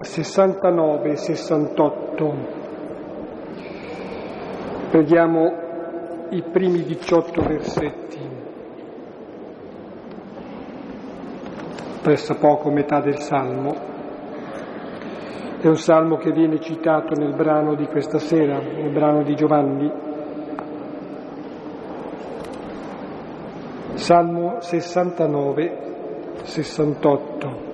69 e 68. Preghiamo i primi 18 versetti, pressa poco metà del Salmo. È un salmo che viene citato nel brano di questa sera, nel brano di Giovanni. Salmo 69, 68.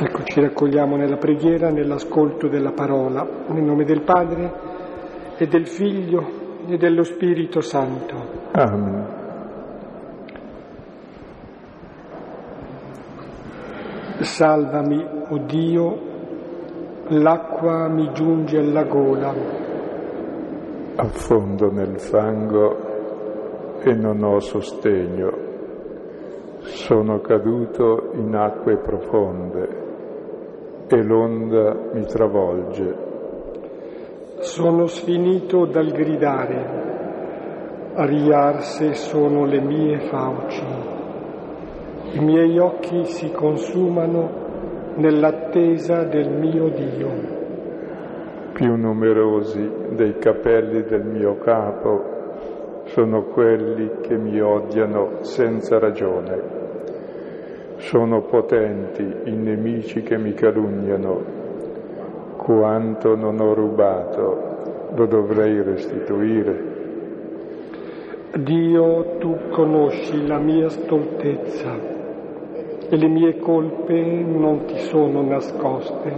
Ecco, ci raccogliamo nella preghiera, nell'ascolto della parola, nel nome del Padre e del Figlio e dello Spirito Santo. Amen. Salvami, o oh Dio, l'acqua mi giunge alla gola. Affondo nel fango e non ho sostegno. Sono caduto in acque profonde e l'onda mi travolge. Sono sfinito dal gridare, ariarse sono le mie fauci. I miei occhi si consumano nell'attesa del mio Dio. Più numerosi dei capelli del mio capo sono quelli che mi odiano senza ragione. Sono potenti i nemici che mi calunniano. Quanto non ho rubato, lo dovrei restituire. Dio, tu conosci la mia stoltezza e le mie colpe non ti sono nascoste.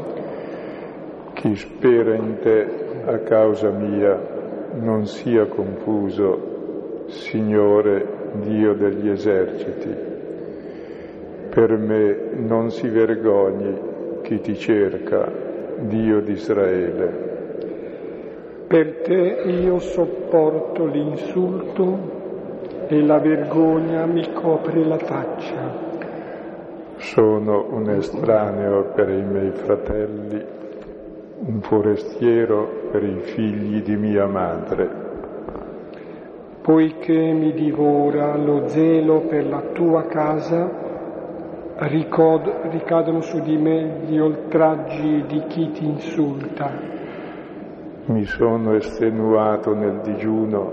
Chi spera in te a causa mia non sia confuso, Signore Dio degli eserciti. Per me non si vergogni chi ti cerca, Dio di Israele. Per te io sopporto l'insulto e la vergogna mi copre la faccia. Sono un estraneo per i miei fratelli, un forestiero per i figli di mia madre. Poiché mi divora lo zelo per la tua casa, Ricod- ricadono su di me gli oltraggi di chi ti insulta. Mi sono estenuato nel digiuno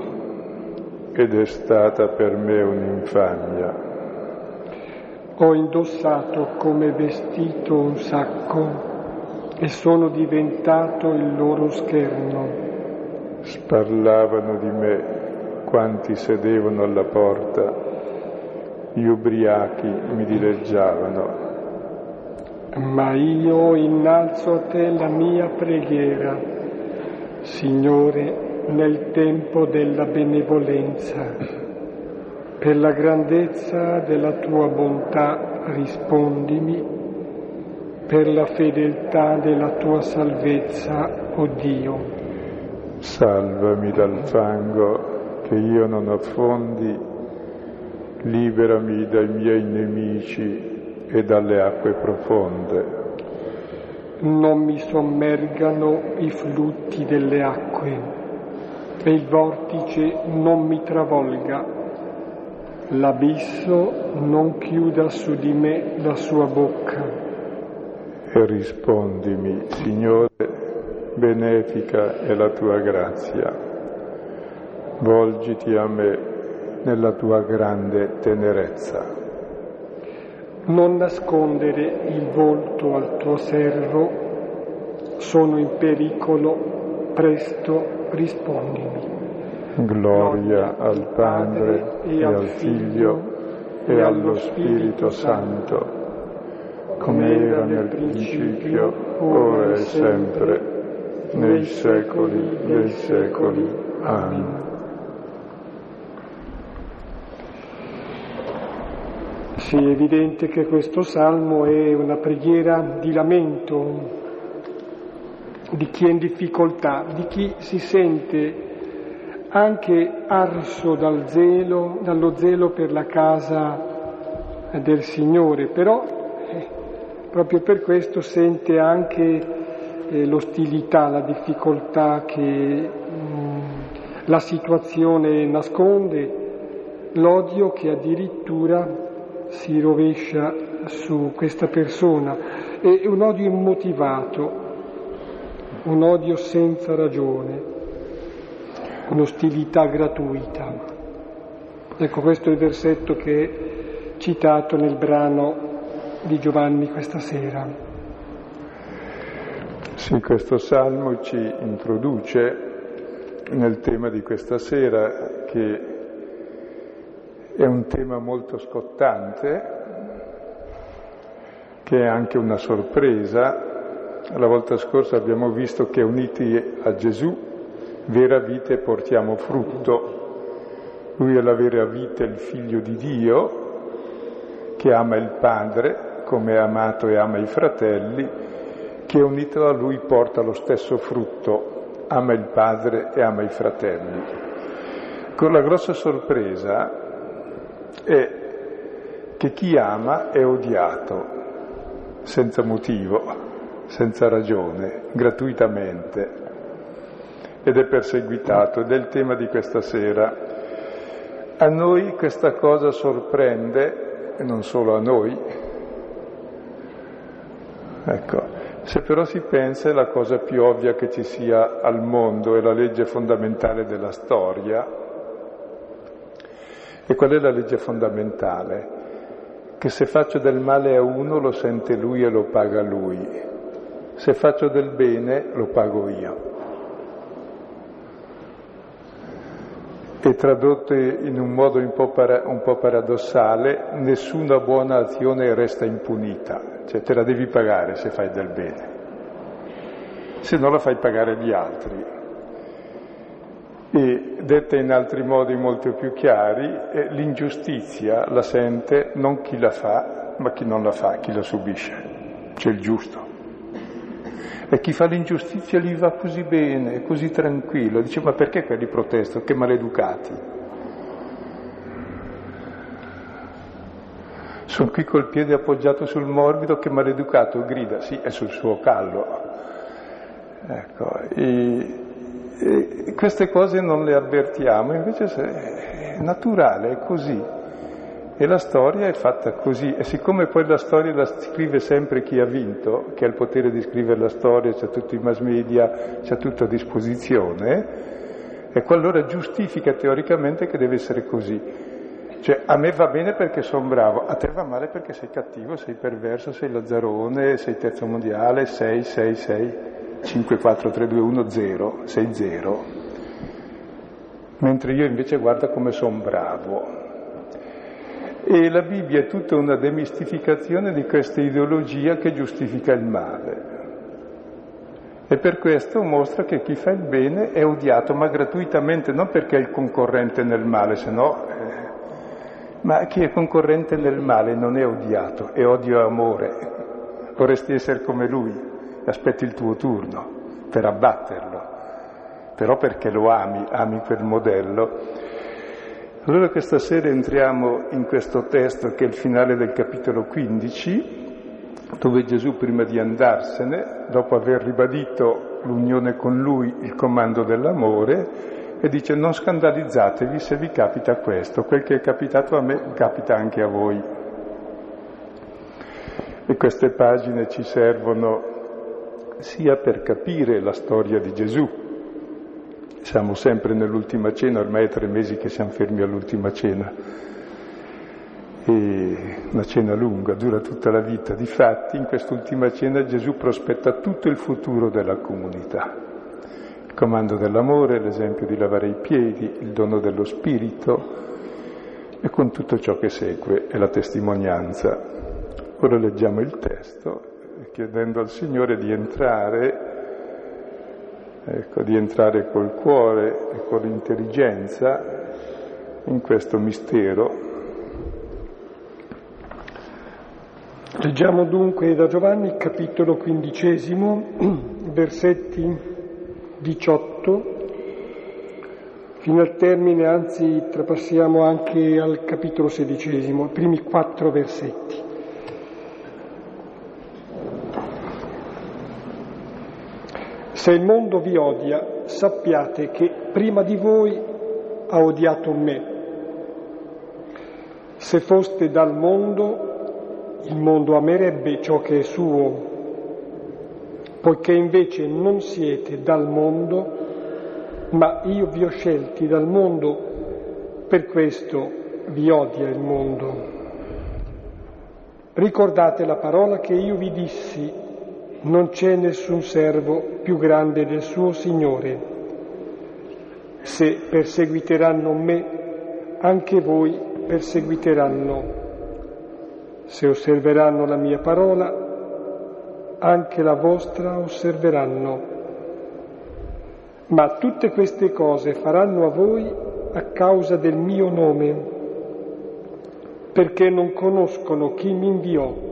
ed è stata per me un'infamia. Ho indossato come vestito un sacco e sono diventato il loro scherno. Sparlavano di me quanti sedevano alla porta gli ubriachi mi dileggiavano. Ma io innalzo a te la mia preghiera, Signore, nel tempo della benevolenza. Per la grandezza della tua bontà rispondimi, per la fedeltà della tua salvezza, o oh Dio. Salvami dal fango che io non affondi liberami dai miei nemici e dalle acque profonde. Non mi sommergano i flutti delle acque e il vortice non mi travolga. L'abisso non chiuda su di me la sua bocca. E rispondimi, Signore, benefica è la tua grazia. Volgiti a me nella tua grande tenerezza. Non nascondere il volto al tuo servo, sono in pericolo, presto rispondimi. Gloria al Padre e al Figlio e allo Spirito Santo, come era nel principio, ora e sempre, nei secoli dei secoli. Amen. Sì, è evidente che questo salmo è una preghiera di lamento di chi è in difficoltà, di chi si sente anche arso dal zelo, dallo zelo per la casa del Signore, però eh, proprio per questo sente anche eh, l'ostilità, la difficoltà che mh, mm, la situazione nasconde, l'odio che addirittura si rovescia su questa persona, è un odio immotivato, un odio senza ragione, un'ostilità gratuita. Ecco, questo è il versetto che è citato nel brano di Giovanni questa sera. Sì, questo salmo ci introduce nel tema di questa sera, che è un tema molto scottante, che è anche una sorpresa. La volta scorsa abbiamo visto che uniti a Gesù, vera vita portiamo frutto. Lui è la vera vita, il figlio di Dio, che ama il Padre come è amato e ama i fratelli, che unito a lui porta lo stesso frutto, ama il padre e ama i fratelli. Con la grossa sorpresa è che chi ama è odiato, senza motivo, senza ragione, gratuitamente, ed è perseguitato, ed è il tema di questa sera. A noi questa cosa sorprende, e non solo a noi, ecco, se però si pensa è la cosa più ovvia che ci sia al mondo, è la legge fondamentale della storia. E qual è la legge fondamentale? Che se faccio del male a uno lo sente lui e lo paga lui, se faccio del bene lo pago io. E tradotto in un modo un po, para, un po' paradossale, nessuna buona azione resta impunita, cioè te la devi pagare se fai del bene, se no la fai pagare gli altri. E detta in altri modi molto più chiari, eh, l'ingiustizia la sente non chi la fa, ma chi non la fa, chi la subisce, cioè il giusto. E chi fa l'ingiustizia gli va così bene, così tranquillo, dice ma perché quelli protestano? Che maleducati. Sono qui col piede appoggiato sul morbido che maleducato grida, sì, è sul suo callo. Ecco, e, e queste cose non le avvertiamo, invece è naturale, è così. E la storia è fatta così, e siccome poi la storia la scrive sempre chi ha vinto, che ha il potere di scrivere la storia, c'è tutti i mass media, c'è tutto a disposizione, ecco allora giustifica teoricamente che deve essere così. Cioè, a me va bene perché sono bravo, a te va male perché sei cattivo, sei perverso, sei lazzarone, sei terzo mondiale, sei, sei, sei, 5, 4, 3, 2, 1, 0, sei 0. Mentre io invece guarda come sono bravo. E la Bibbia è tutta una demistificazione di questa ideologia che giustifica il male. E per questo mostra che chi fa il bene è odiato, ma gratuitamente, non perché è il concorrente nel male, se no eh, ma chi è concorrente nel male non è odiato, è odio e amore. Vorresti essere come lui, aspetti il tuo turno per abbatterlo, però perché lo ami, ami quel modello. Allora questa sera entriamo in questo testo che è il finale del capitolo 15, dove Gesù prima di andarsene, dopo aver ribadito l'unione con lui, il comando dell'amore, e dice non scandalizzatevi se vi capita questo, quel che è capitato a me capita anche a voi. E queste pagine ci servono sia per capire la storia di Gesù, siamo sempre nell'ultima cena, ormai è tre mesi che siamo fermi all'ultima cena, e una cena lunga, dura tutta la vita. Difatti in quest'ultima cena Gesù prospetta tutto il futuro della comunità comando dell'amore, l'esempio di lavare i piedi, il dono dello spirito e con tutto ciò che segue è la testimonianza. Ora leggiamo il testo chiedendo al Signore di entrare, ecco, di entrare col cuore e con l'intelligenza in questo mistero. Leggiamo dunque da Giovanni capitolo quindicesimo, versetti 18 fino al termine, anzi trapassiamo anche al capitolo sedicesimo, i primi quattro versetti. Se il mondo vi odia, sappiate che prima di voi ha odiato me. Se foste dal mondo, il mondo amerebbe ciò che è suo, poiché invece non siete dal mondo, ma io vi ho scelti dal mondo, per questo vi odia il mondo. Ricordate la parola che io vi dissi, non c'è nessun servo più grande del suo Signore. Se perseguiteranno me, anche voi perseguiteranno. Se osserveranno la mia parola, anche la vostra osserveranno. Ma tutte queste cose faranno a voi a causa del mio nome, perché non conoscono chi mi inviò.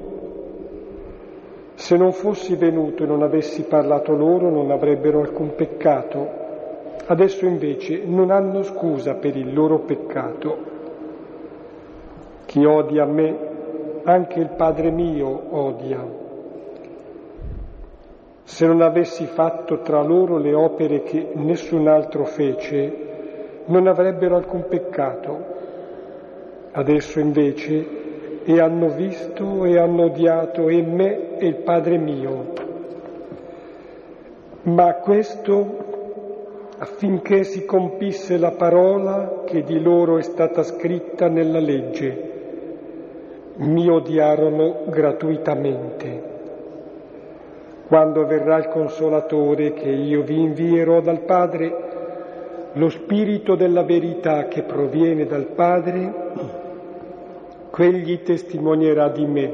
Se non fossi venuto e non avessi parlato loro non avrebbero alcun peccato. Adesso invece non hanno scusa per il loro peccato. Chi odia me, anche il Padre mio odia. Se non avessi fatto tra loro le opere che nessun altro fece, non avrebbero alcun peccato. Adesso invece e hanno visto e hanno odiato e me e il Padre mio. Ma questo affinché si compisse la parola che di loro è stata scritta nella legge. Mi odiarono gratuitamente. Quando verrà il Consolatore che io vi invierò dal Padre, lo Spirito della verità che proviene dal Padre, quegli testimonierà di me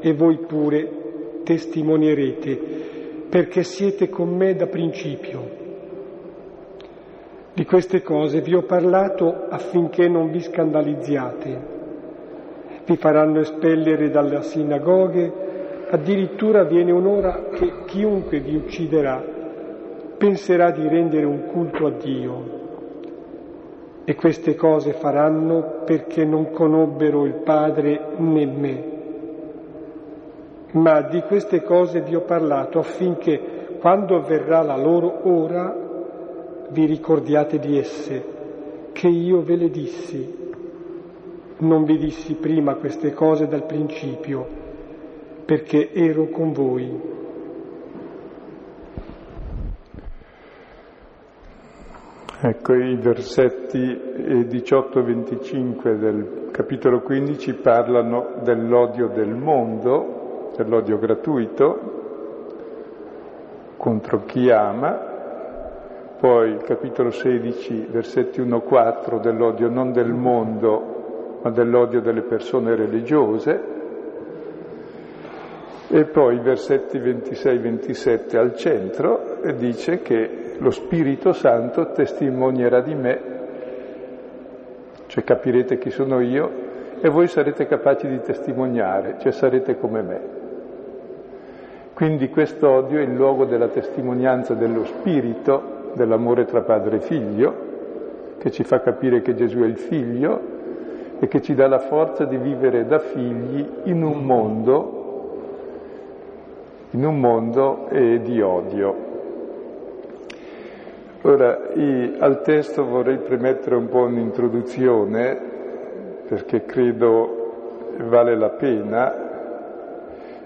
e voi pure testimonierete, perché siete con me da principio. Di queste cose vi ho parlato affinché non vi scandalizziate. Vi faranno espellere dalle sinagoghe, Addirittura viene un'ora che chiunque vi ucciderà penserà di rendere un culto a Dio. E queste cose faranno perché non conobbero il Padre né me. Ma di queste cose vi ho parlato affinché quando avverrà la loro ora vi ricordiate di esse, che io ve le dissi. Non vi dissi prima queste cose dal principio perché ero con voi. Ecco, i versetti 18 e 25 del capitolo 15 parlano dell'odio del mondo, dell'odio gratuito contro chi ama, poi il capitolo 16, versetti 1-4 dell'odio non del mondo, ma dell'odio delle persone religiose, e poi i versetti 26-27 al centro dice che lo Spirito Santo testimonierà di me, cioè capirete chi sono io e voi sarete capaci di testimoniare, cioè sarete come me. Quindi questo odio è il luogo della testimonianza dello Spirito, dell'amore tra padre e figlio, che ci fa capire che Gesù è il figlio e che ci dà la forza di vivere da figli in un mondo in un mondo eh, di odio. Ora, al testo vorrei premettere un po' un'introduzione, perché credo vale la pena.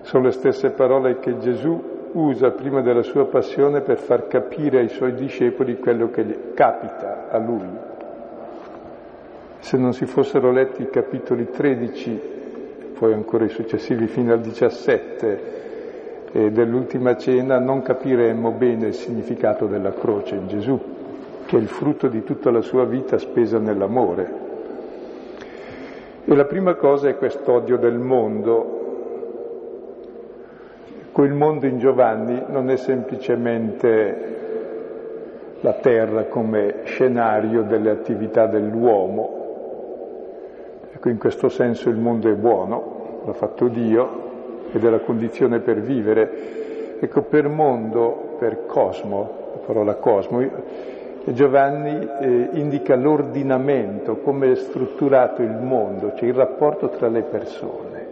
Sono le stesse parole che Gesù usa prima della sua passione per far capire ai suoi discepoli quello che capita a lui. Se non si fossero letti i capitoli 13, poi ancora i successivi fino al 17, eh, dell'ultima cena non capiremmo bene il significato della croce in Gesù, che è il frutto di tutta la sua vita spesa nell'amore. E la prima cosa è quest'odio del mondo. Quel mondo in Giovanni non è semplicemente la terra come scenario delle attività dell'uomo. Ecco, in questo senso il mondo è buono, l'ha fatto Dio, e della condizione per vivere. Ecco, per mondo, per cosmo, la parola cosmo, Giovanni eh, indica l'ordinamento, come è strutturato il mondo, cioè il rapporto tra le persone.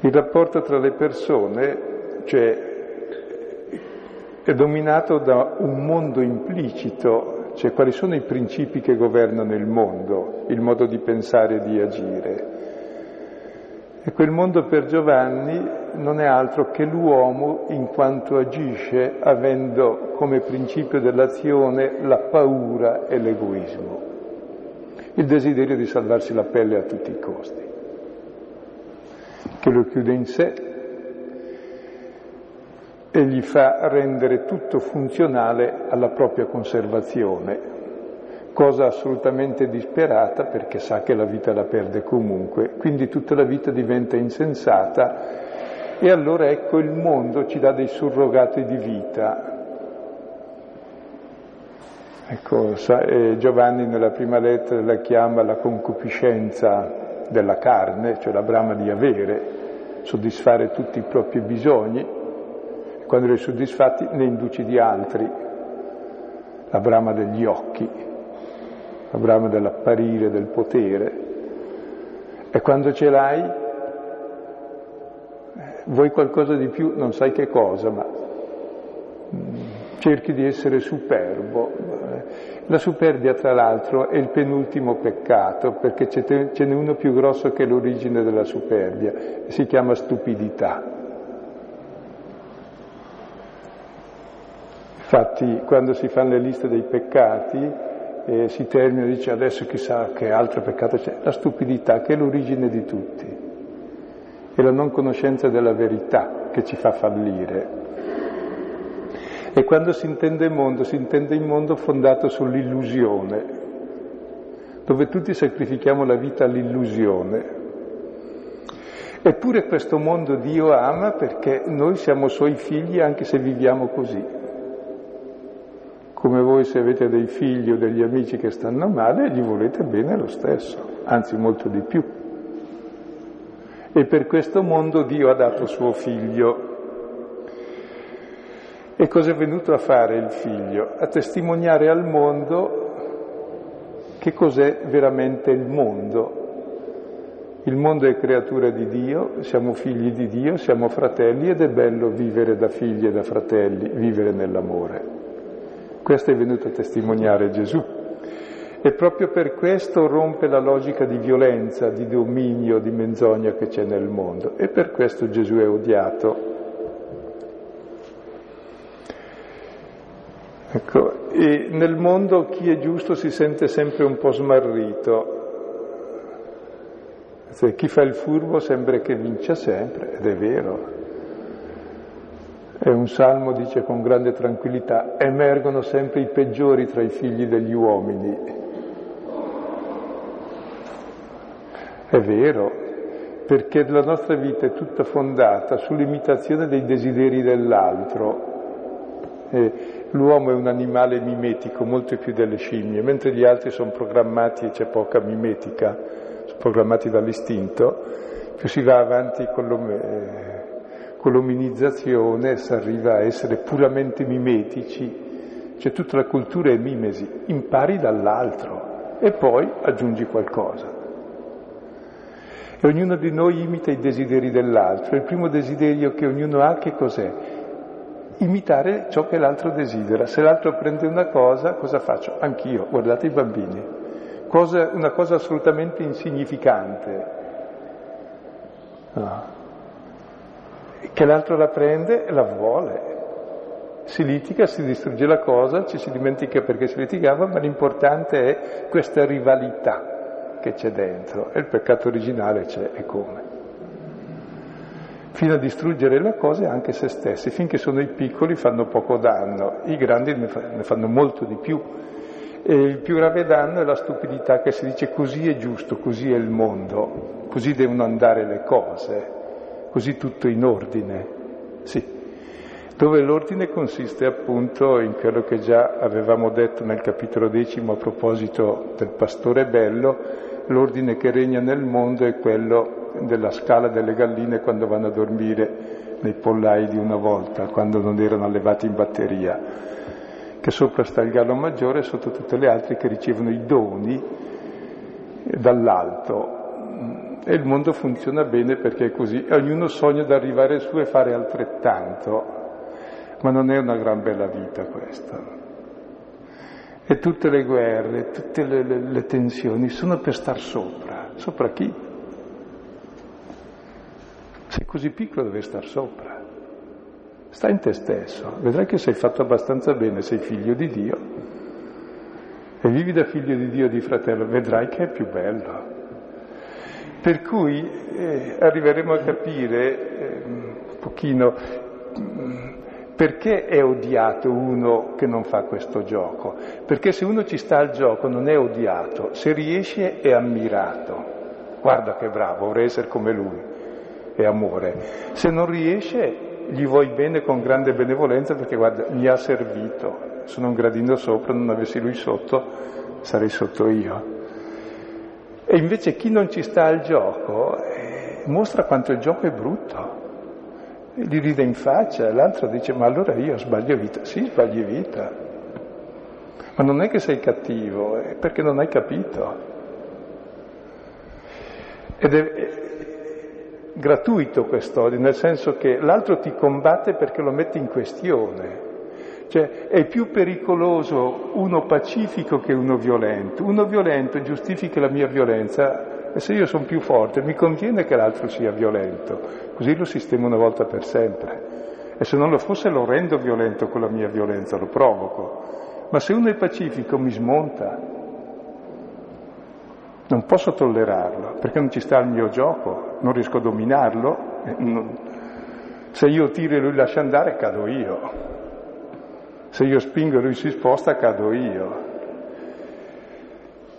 Il rapporto tra le persone, cioè, è dominato da un mondo implicito cioè quali sono i principi che governano il mondo, il modo di pensare e di agire. E quel mondo per Giovanni non è altro che l'uomo in quanto agisce avendo come principio dell'azione la paura e l'egoismo, il desiderio di salvarsi la pelle a tutti i costi, che lo chiude in sé e gli fa rendere tutto funzionale alla propria conservazione, cosa assolutamente disperata perché sa che la vita la perde comunque, quindi tutta la vita diventa insensata e allora ecco il mondo ci dà dei surrogati di vita. Ecco, eh, Giovanni nella prima lettera la chiama la concupiscenza della carne, cioè la brama di avere, soddisfare tutti i propri bisogni, quando li soddisfatti ne induci di altri, la brama degli occhi la brama dell'apparire, del potere. E quando ce l'hai, vuoi qualcosa di più, non sai che cosa, ma mm, cerchi di essere superbo. La superbia, tra l'altro, è il penultimo peccato, perché ce n'è uno più grosso che l'origine della superbia, si chiama stupidità. Infatti, quando si fanno le liste dei peccati, e si termina e dice adesso chissà che altro peccato c'è, la stupidità che è l'origine di tutti, è la non conoscenza della verità che ci fa fallire. E quando si intende mondo, si intende il mondo fondato sull'illusione, dove tutti sacrifichiamo la vita all'illusione. Eppure questo mondo Dio ama perché noi siamo suoi figli anche se viviamo così come voi se avete dei figli o degli amici che stanno male, gli volete bene lo stesso, anzi molto di più. E per questo mondo Dio ha dato suo figlio. E cosa è venuto a fare il figlio? A testimoniare al mondo che cos'è veramente il mondo. Il mondo è creatura di Dio, siamo figli di Dio, siamo fratelli ed è bello vivere da figli e da fratelli, vivere nell'amore. Questo è venuto a testimoniare Gesù. E proprio per questo rompe la logica di violenza, di dominio, di menzogna che c'è nel mondo. E per questo Gesù è odiato. Ecco, e nel mondo chi è giusto si sente sempre un po' smarrito. Se chi fa il furbo sembra che vince sempre, ed è vero. E un salmo dice con grande tranquillità, emergono sempre i peggiori tra i figli degli uomini. È vero, perché la nostra vita è tutta fondata sull'imitazione dei desideri dell'altro. E l'uomo è un animale mimetico molto più delle scimmie, mentre gli altri sono programmati e c'è poca mimetica, sono programmati dall'istinto, più si va avanti con l'uomo con l'ominizzazione si arriva a essere puramente mimetici, cioè tutta la cultura è mimesi, impari dall'altro e poi aggiungi qualcosa. E ognuno di noi imita i desideri dell'altro. Il primo desiderio che ognuno ha che cos'è? Imitare ciò che l'altro desidera. Se l'altro prende una cosa, cosa faccio? Anch'io, guardate i bambini. Cosa, una cosa assolutamente insignificante. No che l'altro la prende e la vuole. Si litiga, si distrugge la cosa, ci si dimentica perché si litigava, ma l'importante è questa rivalità che c'è dentro e il peccato originale c'è e come. Fino a distruggere le cose anche se stessi, finché sono i piccoli fanno poco danno, i grandi ne, fanno molto di più. E il più grave danno è la stupidità che si dice così è giusto, così è il mondo, così devono andare le cose così tutto in ordine, sì, dove l'ordine consiste appunto in quello che già avevamo detto nel capitolo decimo a proposito del pastore bello, l'ordine che regna nel mondo è quello della scala delle galline quando vanno a dormire nei pollai di una volta, quando non erano allevati in batteria, che sopra sta il gallo maggiore e sotto tutte le altre che ricevono i doni dall'alto, e il mondo funziona bene perché è così. Ognuno sogna di arrivare su e fare altrettanto, ma non è una gran bella vita questa. E tutte le guerre, tutte le, le, le tensioni sono per star sopra. Sopra chi? Sei così piccolo dove star sopra. Sta in te stesso, vedrai che sei fatto abbastanza bene, sei figlio di Dio. E vivi da figlio di Dio e di fratello, vedrai che è più bello. Per cui eh, arriveremo a capire eh, un pochino mm, perché è odiato uno che non fa questo gioco? Perché se uno ci sta al gioco non è odiato, se riesce è ammirato. Guarda che bravo, vorrei essere come lui, è amore. Se non riesce gli vuoi bene con grande benevolenza perché guarda, mi ha servito. Sono un gradino sopra, non avessi lui sotto, sarei sotto io. E invece chi non ci sta al gioco eh, mostra quanto il gioco è brutto. E gli ride in faccia, l'altro dice ma allora io sbaglio vita. Sì, sbagli vita. Ma non è che sei cattivo, è perché non hai capito. Ed è, eh, gratuito quest'odio, nel senso che l'altro ti combatte perché lo metti in questione. Cioè è più pericoloso uno pacifico che uno violento. Uno violento giustifica la mia violenza e se io sono più forte mi conviene che l'altro sia violento, così lo sistemo una volta per sempre. E se non lo fosse lo rendo violento con la mia violenza, lo provoco. Ma se uno è pacifico mi smonta. Non posso tollerarlo perché non ci sta il mio gioco, non riesco a dominarlo. Se io tiro e lui lascia andare, cado io. Se io spingo e lui si sposta, cado io.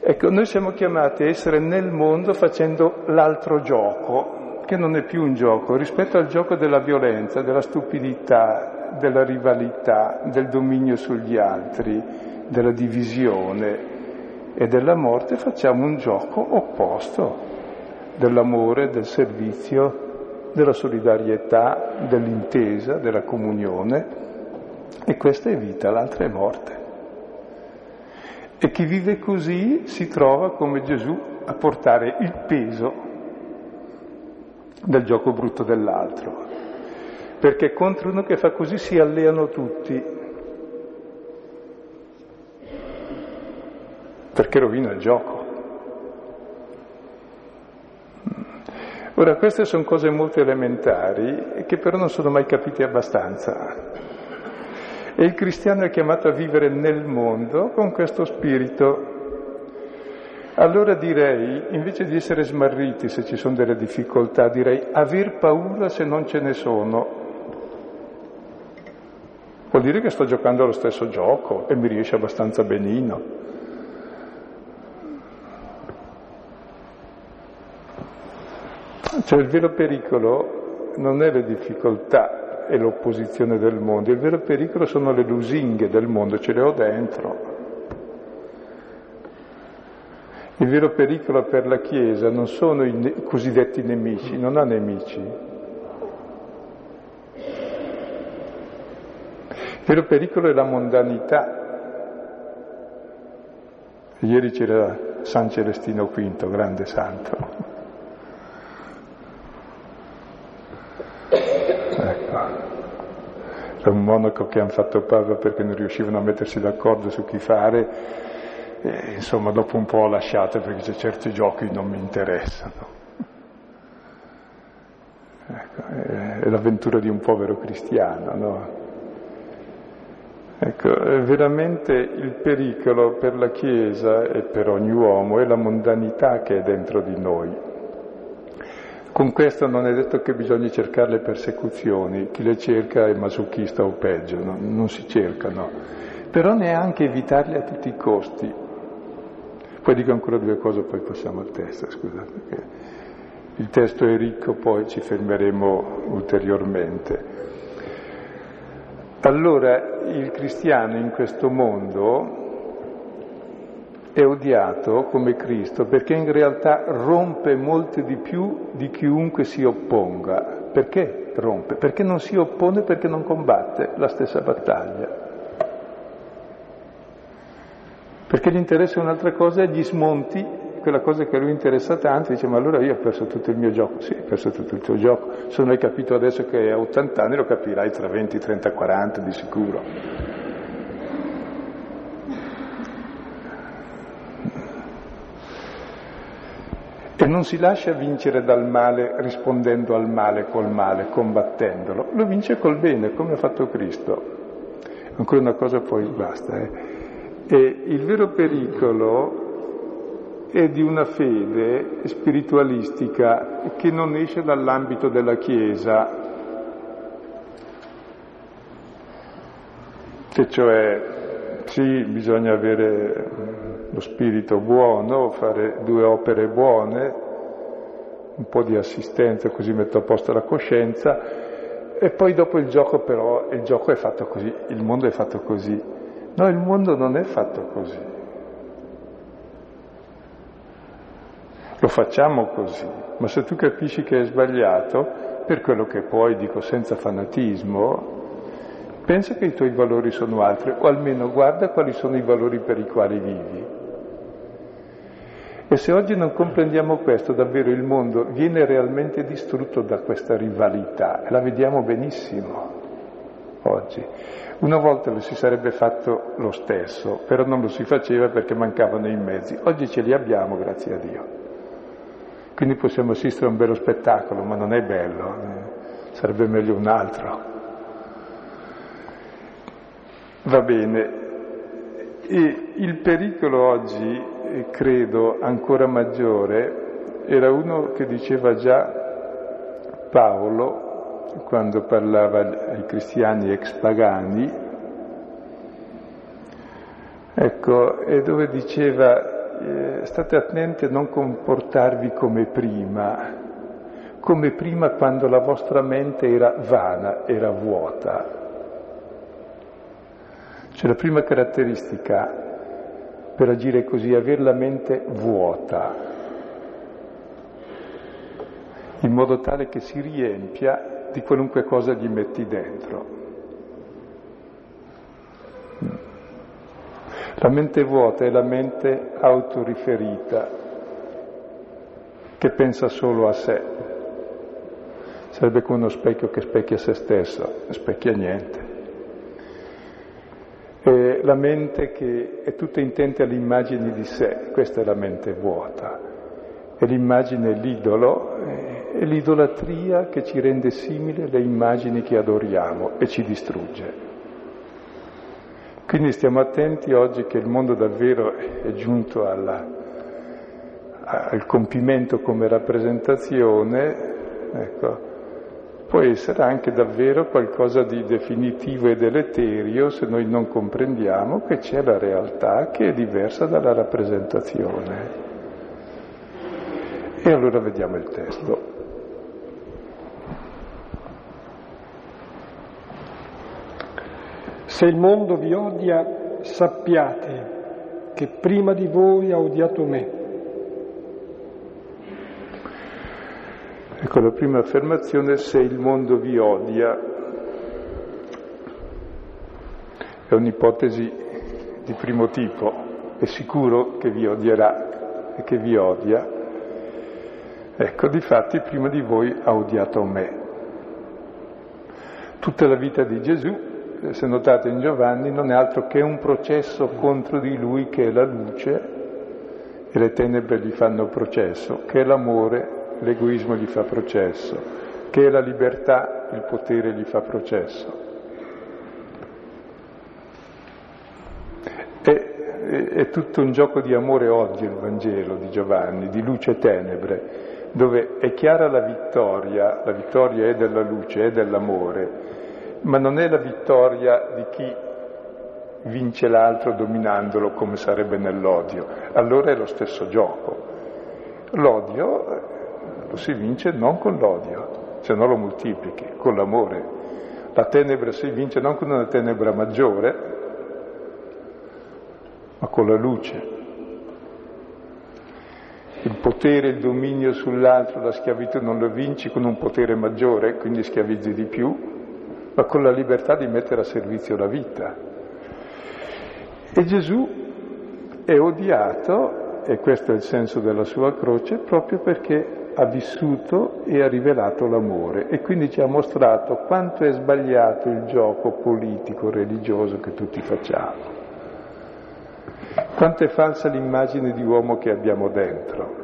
Ecco, noi siamo chiamati a essere nel mondo facendo l'altro gioco, che non è più un gioco, rispetto al gioco della violenza, della stupidità, della rivalità, del dominio sugli altri, della divisione e della morte, facciamo un gioco opposto dell'amore, del servizio, della solidarietà, dell'intesa, della comunione. E questa è vita, l'altra è morte. E chi vive così si trova come Gesù a portare il peso del gioco brutto dell'altro. Perché contro uno che fa così si alleano tutti. Perché rovina il gioco. Ora, queste sono cose molto elementari che però non sono mai capite abbastanza. E il cristiano è chiamato a vivere nel mondo con questo spirito. Allora direi, invece di essere smarriti se ci sono delle difficoltà, direi aver paura se non ce ne sono. Vuol dire che sto giocando allo stesso gioco e mi riesce abbastanza benino. Cioè il vero pericolo non è le difficoltà, e l'opposizione del mondo, il vero pericolo sono le lusinghe del mondo, ce le ho dentro. Il vero pericolo per la Chiesa non sono i cosiddetti nemici, non ha nemici. Il vero pericolo è la mondanità. Ieri c'era San Celestino V, grande santo, da un monaco che hanno fatto papa perché non riuscivano a mettersi d'accordo su chi fare, e, insomma dopo un po' ho lasciato perché c'è certi giochi non mi interessano. Ecco, è l'avventura di un povero cristiano, no? Ecco, veramente il pericolo per la Chiesa e per ogni uomo è la mondanità che è dentro di noi, con questo non è detto che bisogna cercare le persecuzioni, chi le cerca è masochista o peggio, no? non si cercano, però neanche evitarle a tutti i costi. Poi dico ancora due cose, poi passiamo al testo, scusate. Il testo è ricco, poi ci fermeremo ulteriormente. Allora, il cristiano in questo mondo è odiato come Cristo perché in realtà rompe molto di più di chiunque si opponga. Perché rompe? Perché non si oppone, perché non combatte la stessa battaglia. Perché gli interessa un'altra cosa gli smonti quella cosa che a lui interessa tanto, dice ma allora io ho perso tutto il mio gioco, sì, ho perso tutto il tuo gioco, se non hai capito adesso che a 80 anni lo capirai tra 20, 30, 40 di sicuro. Non si lascia vincere dal male rispondendo al male col male, combattendolo, lo vince col bene, come ha fatto Cristo. Ancora una cosa poi basta. Eh. E il vero pericolo è di una fede spiritualistica che non esce dall'ambito della Chiesa, che cioè sì, bisogna avere lo spirito buono, fare due opere buone, un po' di assistenza così metto a posto la coscienza e poi dopo il gioco però, il gioco è fatto così, il mondo è fatto così. No, il mondo non è fatto così. Lo facciamo così, ma se tu capisci che è sbagliato, per quello che poi dico senza fanatismo, pensa che i tuoi valori sono altri, o almeno guarda quali sono i valori per i quali vivi. E se oggi non comprendiamo questo, davvero il mondo viene realmente distrutto da questa rivalità, la vediamo benissimo oggi. Una volta lo si sarebbe fatto lo stesso, però non lo si faceva perché mancavano i mezzi. Oggi ce li abbiamo, grazie a Dio. Quindi possiamo assistere a un bello spettacolo, ma non è bello, eh. sarebbe meglio un altro. Va bene. E il pericolo oggi, credo, ancora maggiore, era uno che diceva già Paolo quando parlava ai cristiani ex pagani, ecco, e dove diceva eh, state attenti a non comportarvi come prima, come prima quando la vostra mente era vana, era vuota. Cioè la prima caratteristica per agire così è avere la mente vuota, in modo tale che si riempia di qualunque cosa gli metti dentro. La mente vuota è la mente autoriferita, che pensa solo a sé. Sarebbe come uno specchio che specchia se stesso, non specchia niente. Eh, la mente che è tutta intenta all'immagine di sé, questa è la mente vuota. E l'immagine è l'idolo, eh, è l'idolatria che ci rende simili alle immagini che adoriamo e ci distrugge. Quindi stiamo attenti oggi che il mondo davvero è giunto alla, al compimento come rappresentazione, ecco, può essere anche davvero qualcosa di definitivo e deleterio se noi non comprendiamo che c'è la realtà che è diversa dalla rappresentazione. E allora vediamo il testo. Se il mondo vi odia, sappiate che prima di voi ha odiato me. Ecco la prima affermazione, se il mondo vi odia, è un'ipotesi di primo tipo, è sicuro che vi odierà e che vi odia. Ecco, difatti prima di voi ha odiato me. Tutta la vita di Gesù, se notate in Giovanni, non è altro che un processo contro di lui che è la luce e le tenebre gli fanno processo, che è l'amore l'egoismo gli fa processo, che è la libertà, il potere gli fa processo. È, è, è tutto un gioco di amore oggi il Vangelo di Giovanni, di luce e tenebre, dove è chiara la vittoria, la vittoria è della luce, è dell'amore, ma non è la vittoria di chi vince l'altro dominandolo come sarebbe nell'odio, allora è lo stesso gioco. L'odio lo si vince non con l'odio, se no lo moltiplichi, con l'amore. La tenebra si vince non con una tenebra maggiore, ma con la luce. Il potere, il dominio sull'altro, la schiavitù non lo vinci con un potere maggiore, quindi schiavizzi di più, ma con la libertà di mettere a servizio la vita. E Gesù è odiato, e questo è il senso della sua croce, proprio perché ha vissuto e ha rivelato l'amore e quindi ci ha mostrato quanto è sbagliato il gioco politico, religioso che tutti facciamo, quanto è falsa l'immagine di uomo che abbiamo dentro.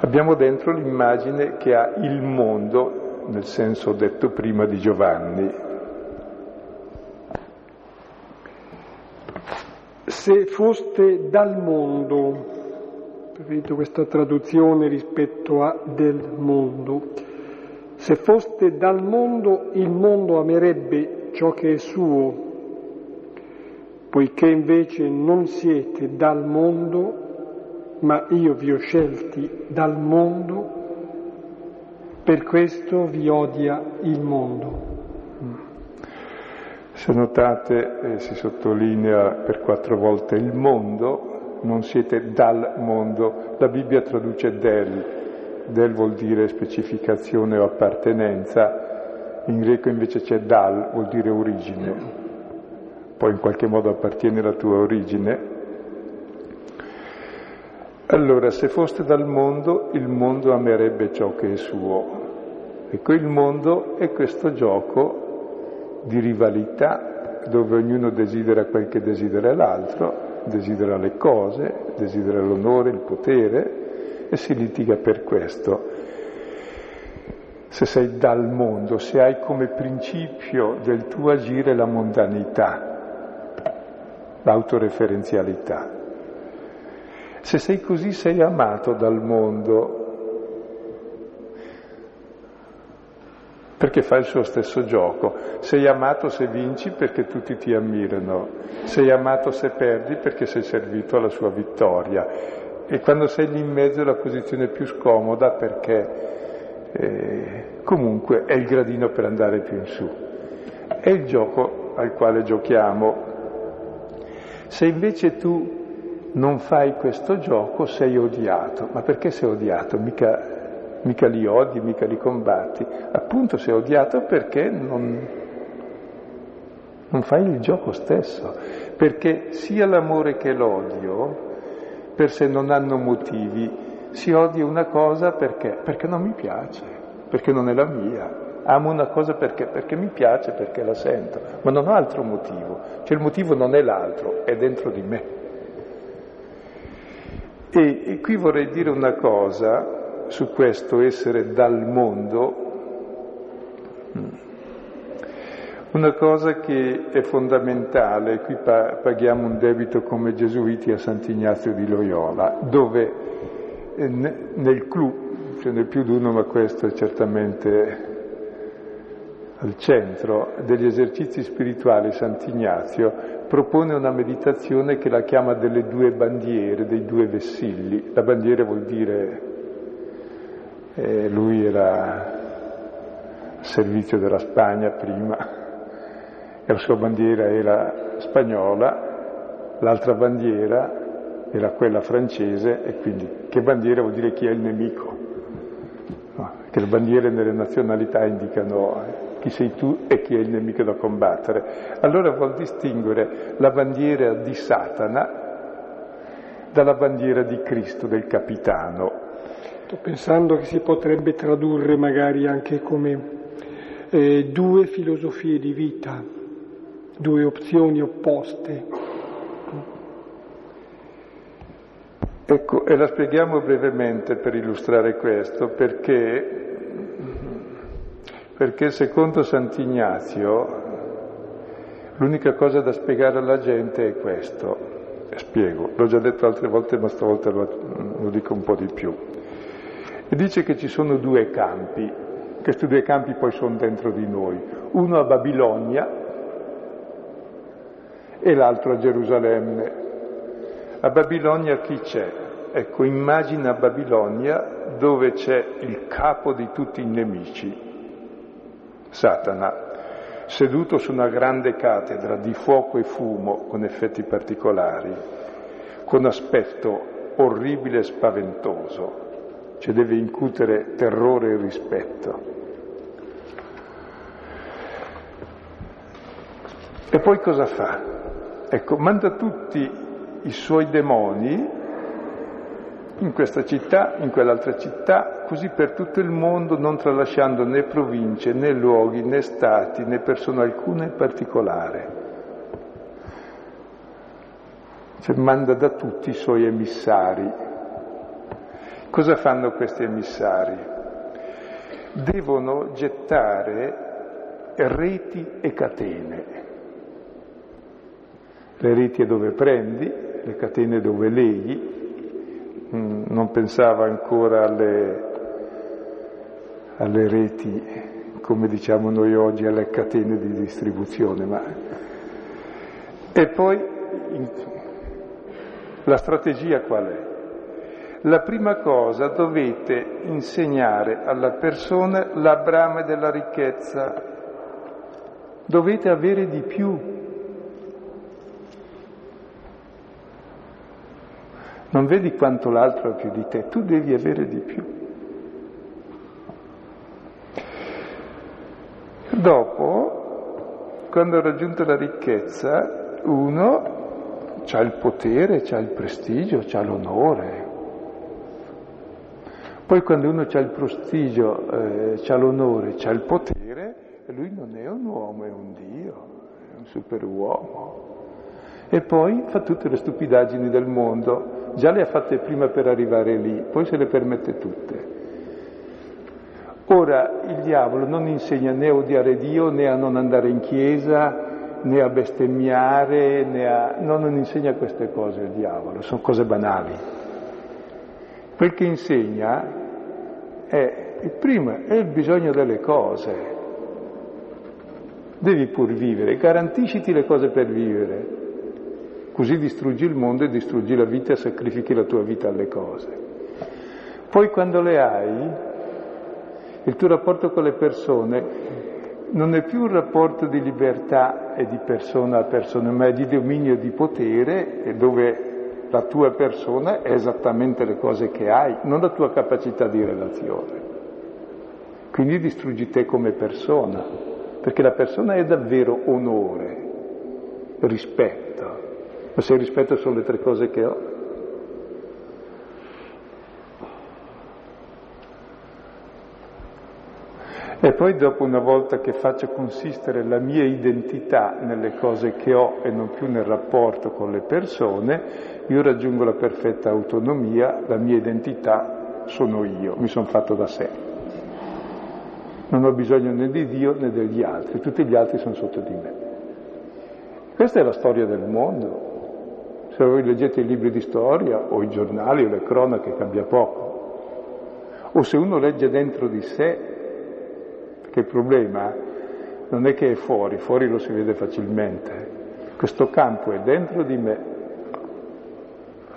Abbiamo dentro l'immagine che ha il mondo, nel senso detto prima di Giovanni. Se foste dal mondo, preferito questa traduzione rispetto a del mondo, se foste dal mondo, il mondo amerebbe ciò che è suo, poiché invece non siete dal mondo, ma io vi ho scelti dal mondo, per questo vi odia il mondo. Se notate eh, si sottolinea per quattro volte il mondo, non siete dal mondo, la Bibbia traduce del, del vuol dire specificazione o appartenenza, in greco invece c'è dal, vuol dire origine, poi in qualche modo appartiene alla tua origine. Allora, se foste dal mondo, il mondo amerebbe ciò che è suo. Ecco, il mondo è questo gioco di rivalità dove ognuno desidera quel che desidera l'altro, desidera le cose, desidera l'onore, il potere, e si litiga per questo. Se sei dal mondo, se hai come principio del tuo agire la mondanità, l'autoreferenzialità. Se sei così sei amato dal mondo, perché fa il suo stesso gioco. Sei amato se vinci perché tutti ti ammirano, sei amato se perdi perché sei servito alla sua vittoria e quando sei lì in mezzo è la posizione più scomoda perché eh, comunque è il gradino per andare più in su. È il gioco al quale giochiamo. Se invece tu non fai questo gioco sei odiato. Ma perché sei odiato? Mica, mica li odi, mica li combatti. Appunto sei odiato perché non, non fai il gioco stesso. Perché sia l'amore che l'odio per sé non hanno motivi. Si odia una cosa perché? Perché non mi piace, perché non è la mia. Amo una cosa perché? Perché mi piace, perché la sento, ma non ho altro motivo. Cioè il motivo non è l'altro, è dentro di me. E, e qui vorrei dire una cosa su questo essere dal mondo una cosa che è fondamentale, qui paghiamo un debito come gesuiti a Sant'Ignazio di Loyola, dove eh, nel clou, ce n'è più di uno ma questo è certamente al centro degli esercizi spirituali Sant'Ignazio propone una meditazione che la chiama delle due bandiere, dei due vessilli. La bandiera vuol dire, eh, lui era a servizio della Spagna prima, e la sua bandiera era spagnola, l'altra bandiera era quella francese e quindi che bandiera vuol dire chi è il nemico. No, che le bandiere nelle nazionalità indicano eh, chi sei tu e chi è il nemico da combattere. Allora vuol distinguere la bandiera di Satana dalla bandiera di Cristo, del capitano. Sto pensando che si potrebbe tradurre magari anche come eh, due filosofie di vita due opzioni opposte. Ecco, e la spieghiamo brevemente per illustrare questo, perché, perché secondo Sant'Ignazio l'unica cosa da spiegare alla gente è questo. Spiego, l'ho già detto altre volte, ma stavolta lo, lo dico un po' di più. E dice che ci sono due campi, questi due campi poi sono dentro di noi. Uno a Babilonia, e l'altro a Gerusalemme. A Babilonia chi c'è? Ecco, immagina Babilonia dove c'è il capo di tutti i nemici, Satana, seduto su una grande cattedra di fuoco e fumo con effetti particolari, con aspetto orribile e spaventoso, ci deve incutere terrore e rispetto. E poi cosa fa? Ecco, manda tutti i suoi demoni in questa città, in quell'altra città, così per tutto il mondo, non tralasciando né province, né luoghi, né stati, né persona alcuna in particolare. Cioè manda da tutti i suoi emissari. Cosa fanno questi emissari? Devono gettare reti e catene. Le reti è dove prendi, le catene dove leghi. Mm, non pensava ancora alle, alle reti come diciamo noi oggi, alle catene di distribuzione. Ma... E poi la strategia qual è? La prima cosa dovete insegnare alla persona la brama della ricchezza, dovete avere di più. Non vedi quanto l'altro ha più di te, tu devi avere di più. Dopo, quando ha raggiunto la ricchezza, uno ha il potere, ha il prestigio, ha l'onore. Poi quando uno ha il prestigio, eh, ha l'onore, ha il potere, lui non è un uomo, è un Dio, è un superuomo. E poi fa tutte le stupidaggini del mondo, già le ha fatte prima per arrivare lì, poi se le permette tutte. Ora il diavolo non insegna né a odiare Dio, né a non andare in chiesa, né a bestemmiare, né a... No, non insegna queste cose il diavolo, sono cose banali. Quel che insegna è, il primo, è il bisogno delle cose. Devi pur vivere, garantisciti le cose per vivere, così distruggi il mondo e distruggi la vita e sacrifichi la tua vita alle cose. Poi quando le hai, il tuo rapporto con le persone non è più un rapporto di libertà e di persona a persona, ma è di dominio e di potere, dove la tua persona è esattamente le cose che hai, non la tua capacità di relazione. Quindi distruggi te come persona, perché la persona è davvero onore, rispetto. Ma se rispetto sono le tre cose che ho, E poi dopo, una volta che faccio consistere la mia identità nelle cose che ho e non più nel rapporto con le persone, io raggiungo la perfetta autonomia, la mia identità sono io, mi sono fatto da sé. Non ho bisogno né di Dio né degli altri, tutti gli altri sono sotto di me. Questa è la storia del mondo. Se voi leggete i libri di storia o i giornali o le cronache cambia poco. O se uno legge dentro di sé che il problema non è che è fuori, fuori lo si vede facilmente. Questo campo è dentro di me.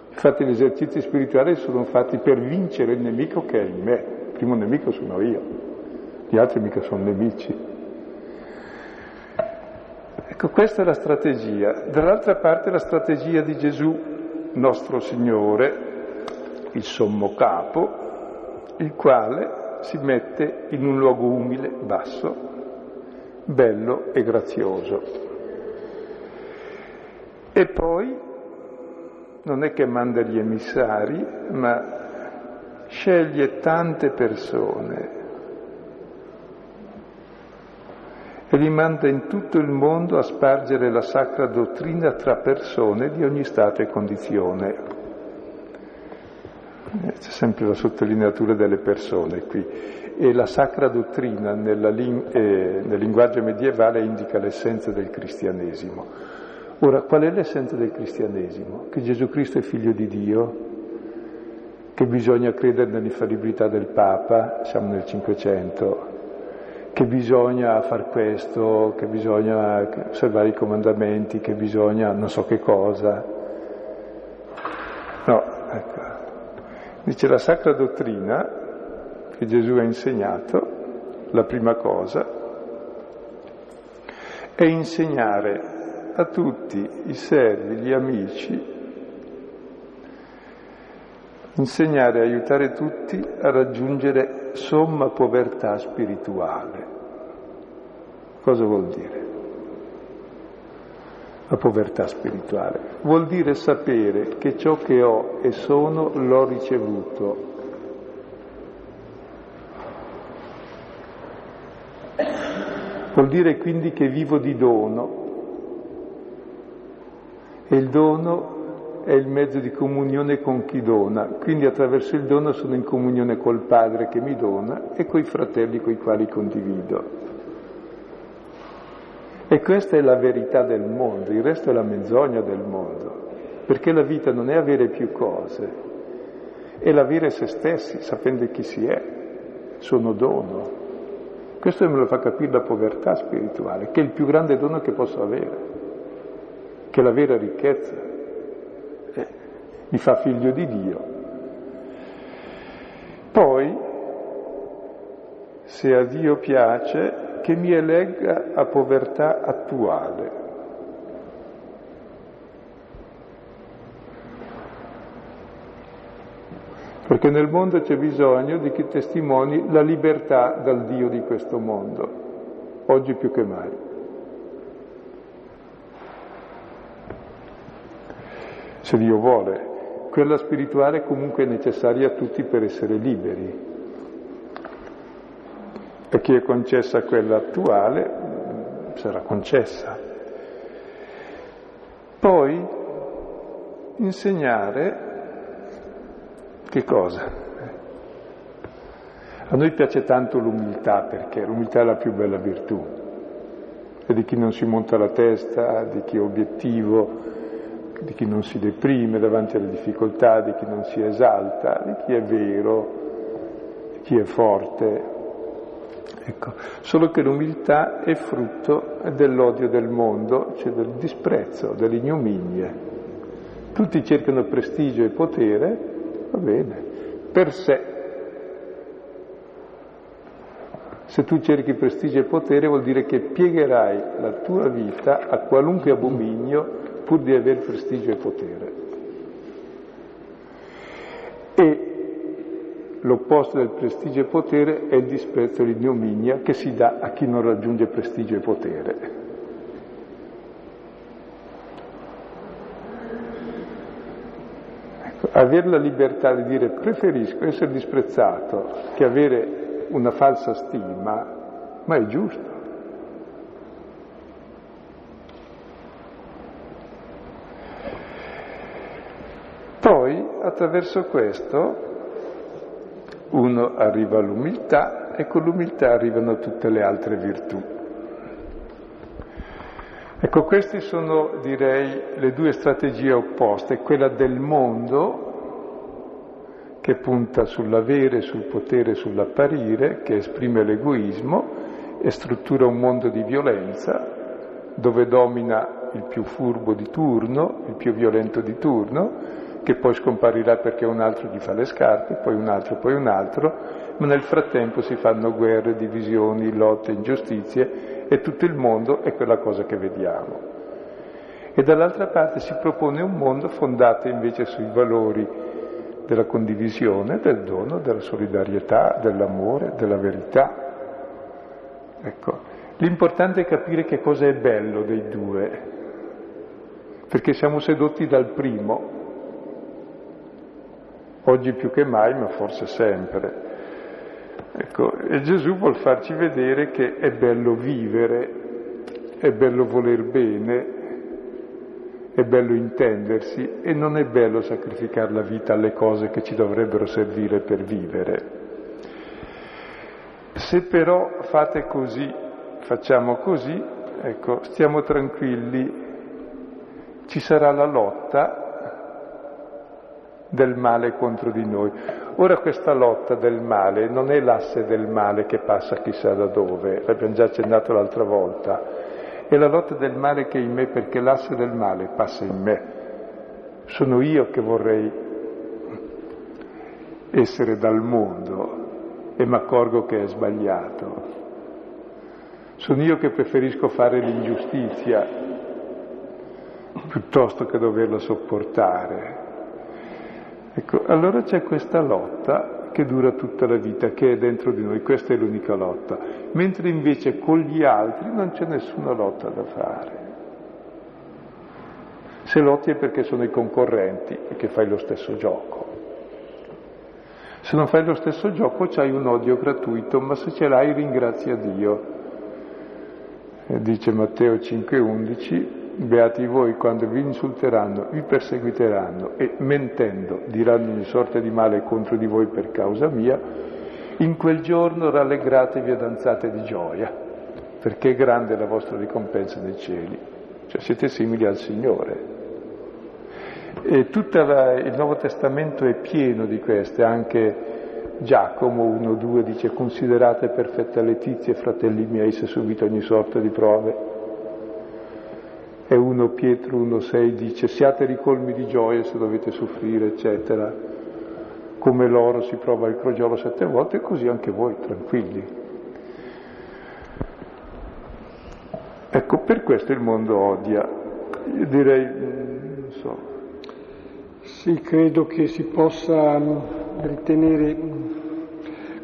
Infatti gli esercizi spirituali sono fatti per vincere il nemico che è in me. Il primo nemico sono io, gli altri mica sono nemici. Ecco, questa è la strategia. Dall'altra parte la strategia di Gesù, nostro Signore, il sommo capo, il quale si mette in un luogo umile, basso, bello e grazioso. E poi non è che manda gli emissari, ma sceglie tante persone e li manda in tutto il mondo a spargere la sacra dottrina tra persone di ogni stato e condizione. C'è sempre la sottolineatura delle persone qui. E la sacra dottrina nella, eh, nel linguaggio medievale indica l'essenza del cristianesimo. Ora, qual è l'essenza del cristianesimo? Che Gesù Cristo è figlio di Dio, che bisogna credere nell'infallibilità del Papa, siamo nel Cinquecento, che bisogna far questo, che bisogna osservare i comandamenti, che bisogna non so che cosa. No, ecco. Dice la sacra dottrina che Gesù ha insegnato, la prima cosa, è insegnare a tutti i servi, gli amici, insegnare e aiutare tutti a raggiungere somma povertà spirituale. Cosa vuol dire? La povertà spirituale. Vuol dire sapere che ciò che ho e sono l'ho ricevuto. Vuol dire quindi che vivo di dono e il dono è il mezzo di comunione con chi dona, quindi attraverso il dono sono in comunione col Padre che mi dona e coi fratelli con i quali condivido. E questa è la verità del mondo, il resto è la menzogna del mondo, perché la vita non è avere più cose, è l'avere se stessi, sapendo chi si è, sono dono. Questo me lo fa capire la povertà spirituale, che è il più grande dono che posso avere, che è la vera ricchezza mi fa figlio di Dio. Poi, se a Dio piace, che mi elegga a povertà attuale. Perché nel mondo c'è bisogno di chi testimoni la libertà dal Dio di questo mondo, oggi più che mai. Se Dio vuole, quella spirituale comunque è necessaria a tutti per essere liberi. E chi è concessa quella attuale sarà concessa. Poi insegnare che cosa? A noi piace tanto l'umiltà perché l'umiltà è la più bella virtù, è di chi non si monta la testa, di chi è obiettivo, di chi non si deprime davanti alle difficoltà, di chi non si esalta, di chi è vero, di chi è forte. Ecco, solo che l'umiltà è frutto dell'odio del mondo, cioè del disprezzo, dell'ignominia. Tutti cercano prestigio e potere, va bene, per sé. Se tu cerchi prestigio e potere vuol dire che piegherai la tua vita a qualunque abominio pur di avere prestigio e potere. E l'opposto del prestigio e potere è il disprezzo e l'ignominia che si dà a chi non raggiunge prestigio e potere. Ecco, avere la libertà di dire preferisco essere disprezzato che avere una falsa stima, ma è giusto. Poi attraverso questo uno arriva all'umiltà e con l'umiltà arrivano tutte le altre virtù. Ecco, queste sono, direi, le due strategie opposte, quella del mondo, che punta sull'avere, sul potere, sull'apparire, che esprime l'egoismo e struttura un mondo di violenza, dove domina il più furbo di turno, il più violento di turno, che poi scomparirà perché un altro gli fa le scarpe, poi un altro, poi un altro, ma nel frattempo si fanno guerre, divisioni, lotte, ingiustizie e tutto il mondo è quella cosa che vediamo. E dall'altra parte si propone un mondo fondato invece sui valori della condivisione, del dono, della solidarietà, dell'amore, della verità. Ecco, l'importante è capire che cosa è bello dei due, perché siamo sedotti dal primo, oggi più che mai, ma forse sempre. Ecco, e Gesù vuol farci vedere che è bello vivere, è bello voler bene, è bello intendersi e non è bello sacrificare la vita alle cose che ci dovrebbero servire per vivere. Se però fate così, facciamo così, ecco, stiamo tranquilli, ci sarà la lotta del male contro di noi. Ora questa lotta del male non è l'asse del male che passa chissà da dove, l'abbiamo già accennato l'altra volta, è la lotta del male che è in me perché l'asse del male passa in me. Sono io che vorrei essere dal mondo e mi accorgo che è sbagliato. Sono io che preferisco fare l'ingiustizia piuttosto che doverla sopportare. Ecco, allora c'è questa lotta che dura tutta la vita, che è dentro di noi, questa è l'unica lotta, mentre invece con gli altri non c'è nessuna lotta da fare. Se lotti è perché sono i concorrenti e che fai lo stesso gioco. Se non fai lo stesso gioco c'hai un odio gratuito, ma se ce l'hai ringrazia Dio. E dice Matteo 5,11, beati voi quando vi insulteranno, vi perseguiteranno e mentendo diranno ogni sorta di male contro di voi per causa mia, in quel giorno rallegratevi e danzate di gioia, perché è grande la vostra ricompensa nei cieli. Cioè siete simili al Signore. E tutto il Nuovo Testamento è pieno di queste, anche Giacomo 1-2 dice considerate perfette Letizia fratelli miei se subito ogni sorta di prove. E 1 Pietro 1-6 dice siate ricolmi di gioia se dovete soffrire, eccetera. Come l'oro si prova il crogiolo sette volte, così anche voi, tranquilli. Ecco, per questo il mondo odia. Io direi, non so. Sì, credo che si possa ritenere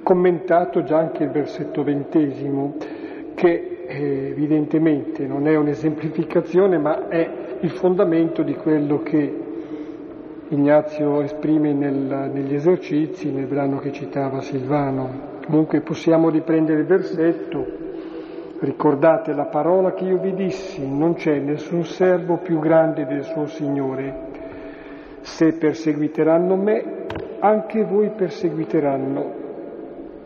commentato già anche il versetto ventesimo, che evidentemente non è un'esemplificazione, ma è il fondamento di quello che Ignazio esprime nel, negli esercizi, nel brano che citava Silvano. Comunque possiamo riprendere il versetto, ricordate la parola che io vi dissi, non c'è nessun servo più grande del suo Signore. Se perseguiteranno me, anche voi perseguiteranno.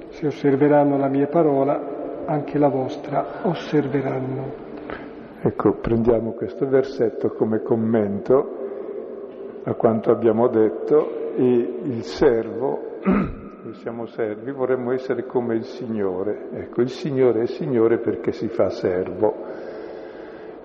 Se osserveranno la mia parola, anche la vostra osserveranno. Ecco, prendiamo questo versetto come commento a quanto abbiamo detto e il servo, noi siamo servi, vorremmo essere come il Signore. Ecco, il Signore è Signore perché si fa servo.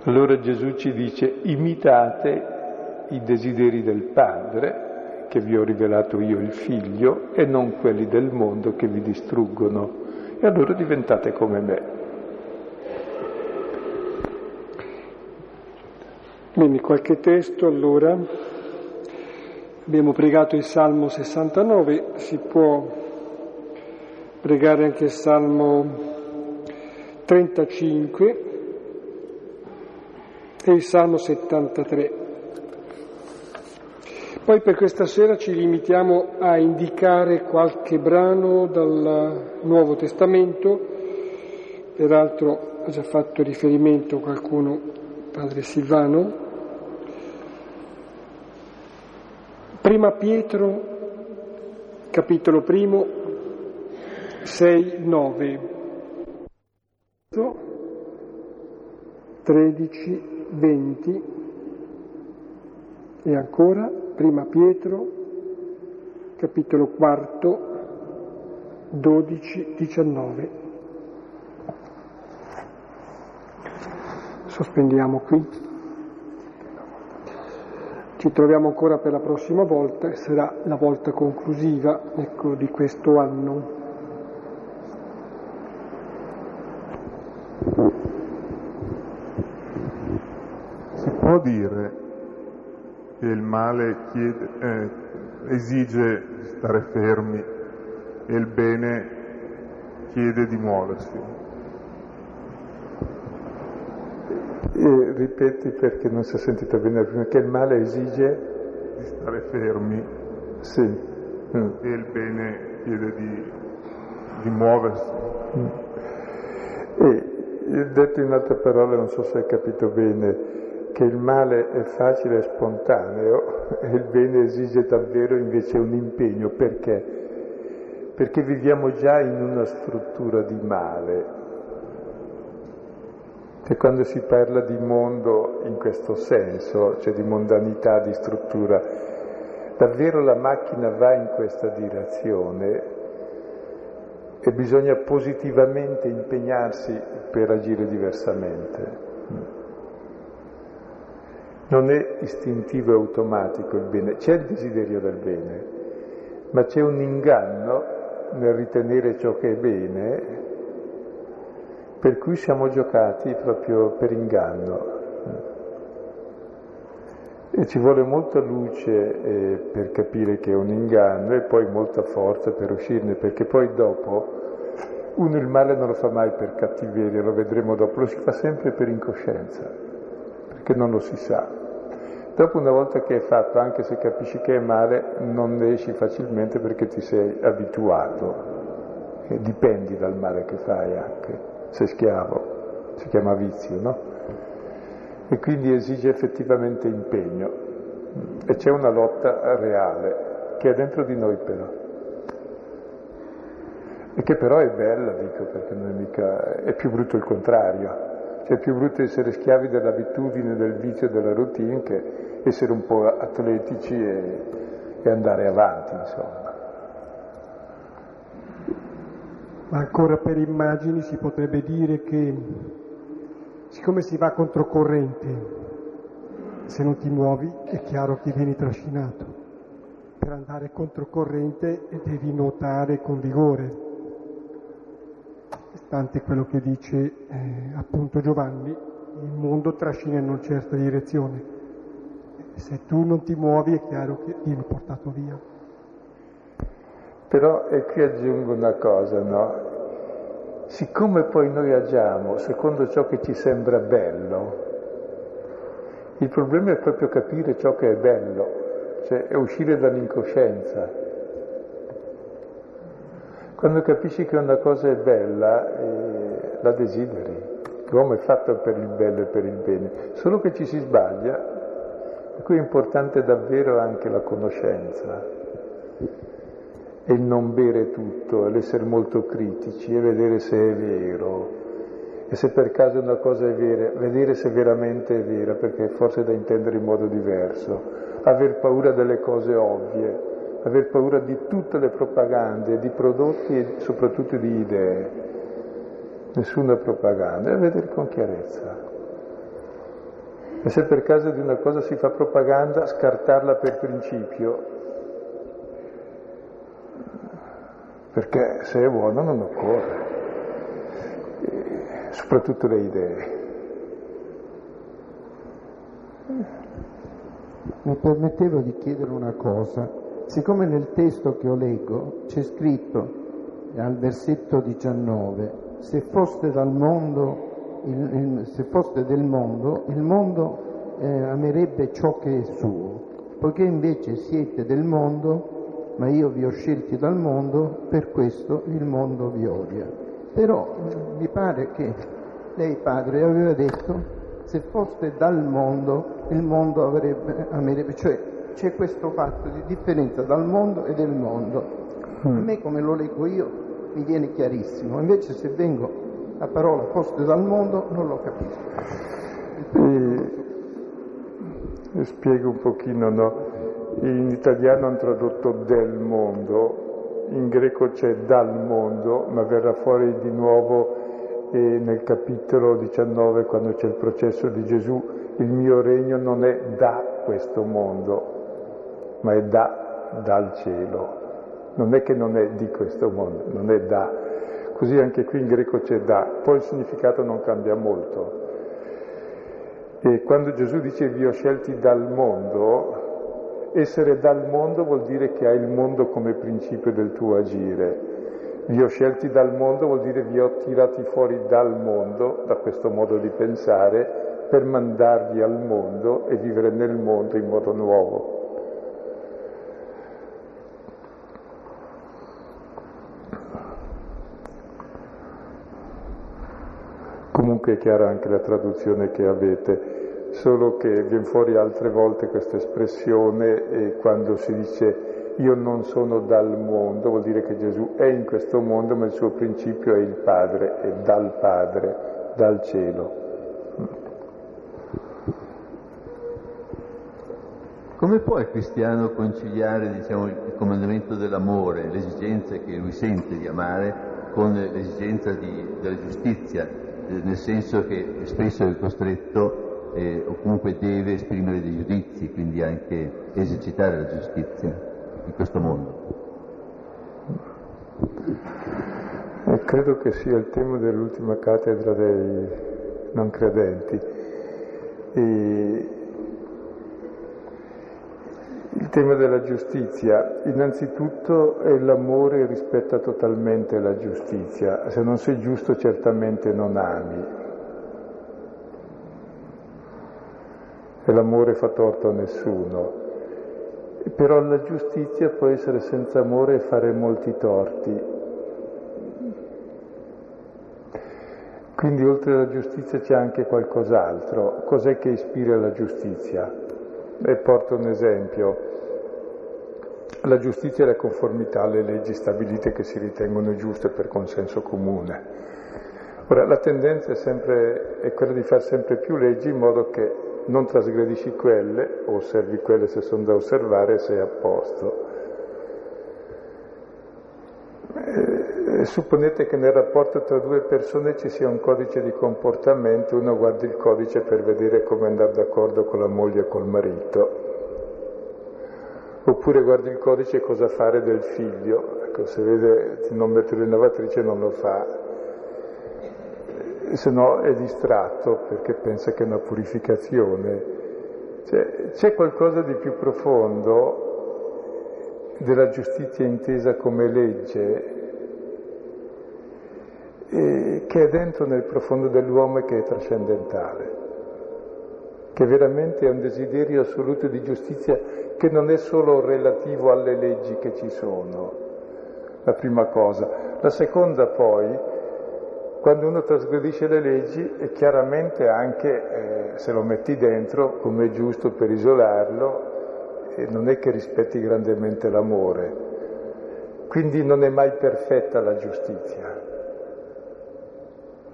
Allora Gesù ci dice imitate i desideri del Padre che vi ho rivelato io il figlio e non quelli del mondo che vi distruggono. E allora diventate come me. Bene, qualche testo allora. Abbiamo pregato il Salmo 69, si può pregare anche il Salmo 35 e il Salmo 73. Poi per questa sera ci limitiamo a indicare qualche brano dal Nuovo Testamento, peraltro ha già fatto riferimento qualcuno, padre Silvano. Prima Pietro, capitolo primo, 6, 9, 13, 20 e ancora Prima Pietro, capitolo quarto, 12, 19. Sospendiamo qui. Ci troviamo ancora per la prossima volta sarà la volta conclusiva ecco, di questo anno. Si può dire che il male chiede, eh, esige stare fermi e il bene chiede di muoversi. E ripeti perché non si è sentito bene prima, che il male esige di stare fermi sì. mm. e il bene chiede di, di muoversi. Mm. E detto in altre parole, non so se hai capito bene, che il male è facile e spontaneo e il bene esige davvero invece un impegno. Perché? Perché viviamo già in una struttura di male. E quando si parla di mondo in questo senso, cioè di mondanità, di struttura, davvero la macchina va in questa direzione e bisogna positivamente impegnarsi per agire diversamente. Non è istintivo e automatico il bene, c'è il desiderio del bene, ma c'è un inganno nel ritenere ciò che è bene, per cui siamo giocati proprio per inganno. E ci vuole molta luce eh, per capire che è un inganno e poi molta forza per uscirne, perché poi dopo uno il male non lo fa mai per cattiveria, lo vedremo dopo, lo si fa sempre per incoscienza, perché non lo si sa. Dopo una volta che è fatto, anche se capisci che è male, non ne esci facilmente perché ti sei abituato e dipendi dal male che fai anche, sei schiavo, si chiama vizio, no? e quindi esige effettivamente impegno. E c'è una lotta reale che è dentro di noi però. E che però è bella, dico, perché non è mica... è più brutto il contrario. Cioè è più brutto essere schiavi dell'abitudine, del vizio, della routine che essere un po' atletici e, e andare avanti, insomma. Ma ancora per immagini si potrebbe dire che siccome si va controcorrente, se non ti muovi è chiaro che vieni trascinato. Per andare controcorrente devi nuotare con vigore. Stante quello che dice eh, appunto Giovanni, il mondo trascina in una certa direzione. Se tu non ti muovi è chiaro che vieni portato via. Però, e qui aggiungo una cosa, no? Siccome poi noi agiamo secondo ciò che ci sembra bello, il problema è proprio capire ciò che è bello, cioè è uscire dall'incoscienza. Quando capisci che una cosa è bella, eh, la desideri. L'uomo è fatto per il bello e per il bene, solo che ci si sbaglia. Per cui è importante davvero anche la conoscenza e il non bere tutto, l'essere molto critici e vedere se è vero. E se per caso una cosa è vera, vedere se veramente è vera, perché forse è da intendere in modo diverso. Aver paura delle cose ovvie, aver paura di tutte le propagande, di prodotti e soprattutto di idee. Nessuna propaganda, e vedere con chiarezza. E se per caso di una cosa si fa propaganda, scartarla per principio, perché se è buono non occorre, e soprattutto le idee. Mi permettevo di chiedere una cosa, siccome nel testo che ho leggo c'è scritto al versetto 19, se foste mondo, il, il, se foste del mondo, il mondo eh, amerebbe ciò che è suo, poiché invece siete del mondo, ma io vi ho scelti dal mondo, per questo il mondo vi odia. Però mi pare che lei, padre, aveva detto, se foste dal mondo, il mondo avrebbe, amerebbe, cioè c'è questo fatto di differenza dal mondo e del mondo. A me, come lo leggo io, mi viene chiarissimo, invece se vengo la parola foste dal mondo non lo capisco. E, spiego un pochino, no? In italiano hanno tradotto del mondo, in greco c'è dal mondo, ma verrà fuori di nuovo eh, nel capitolo 19 quando c'è il processo di Gesù, il mio regno non è da questo mondo, ma è da, dal cielo. Non è che non è di questo mondo, non è da. Così anche qui in greco c'è da, poi il significato non cambia molto. E quando Gesù dice vi ho scelti dal mondo, essere dal mondo vuol dire che hai il mondo come principio del tuo agire. Vi ho scelti dal mondo vuol dire vi ho tirati fuori dal mondo, da questo modo di pensare, per mandarvi al mondo e vivere nel mondo in modo nuovo. Comunque è chiara anche la traduzione che avete solo che viene fuori altre volte questa espressione quando si dice io non sono dal mondo, vuol dire che Gesù è in questo mondo, ma il suo principio è il Padre, è dal Padre, dal cielo. Come può il cristiano conciliare diciamo, il comandamento dell'amore, l'esigenza che lui sente di amare, con l'esigenza di, della giustizia, nel senso che spesso è costretto eh, o comunque deve esprimere dei giudizi, quindi anche esercitare la giustizia in questo mondo. E credo che sia il tema dell'ultima cattedra dei non credenti. E il tema della giustizia, innanzitutto è l'amore rispetta totalmente la giustizia. Se non sei giusto certamente non ami. e l'amore fa torto a nessuno. Però la giustizia può essere senza amore e fare molti torti. Quindi oltre alla giustizia c'è anche qualcos'altro. Cos'è che ispira la giustizia? E porto un esempio. La giustizia è la conformità alle leggi stabilite che si ritengono giuste per consenso comune. Ora, la tendenza è, sempre, è quella di fare sempre più leggi in modo che non trasgredisci quelle, osservi quelle se sono da osservare e sei a posto. Eh, supponete che nel rapporto tra due persone ci sia un codice di comportamento, uno guarda il codice per vedere come andare d'accordo con la moglie e col marito, oppure guarda il codice cosa fare del figlio, ecco, se vede non mettere in lavatrice non lo fa, se no è distratto perché pensa che è una purificazione. Cioè, c'è qualcosa di più profondo della giustizia intesa come legge eh, che è dentro nel profondo dell'uomo e che è trascendentale, che veramente è un desiderio assoluto di giustizia che non è solo relativo alle leggi che ci sono, la prima cosa. La seconda poi, quando uno trasgredisce le leggi, è chiaramente anche, eh, se lo metti dentro, come è giusto per isolarlo, e non è che rispetti grandemente l'amore. Quindi non è mai perfetta la giustizia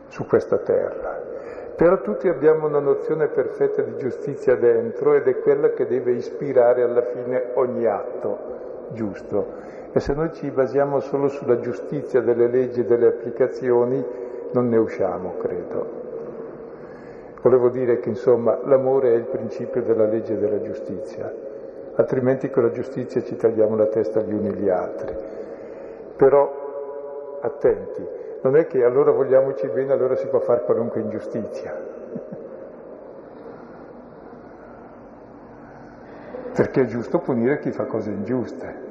su questa terra. Però tutti abbiamo una nozione perfetta di giustizia dentro ed è quella che deve ispirare alla fine ogni atto giusto. E se noi ci basiamo solo sulla giustizia delle leggi e delle applicazioni, non ne usciamo, credo. Volevo dire che insomma l'amore è il principio della legge e della giustizia, altrimenti con la giustizia ci tagliamo la testa gli uni gli altri. Però attenti, non è che allora vogliamoci bene, allora si può fare qualunque ingiustizia. Perché è giusto punire chi fa cose ingiuste.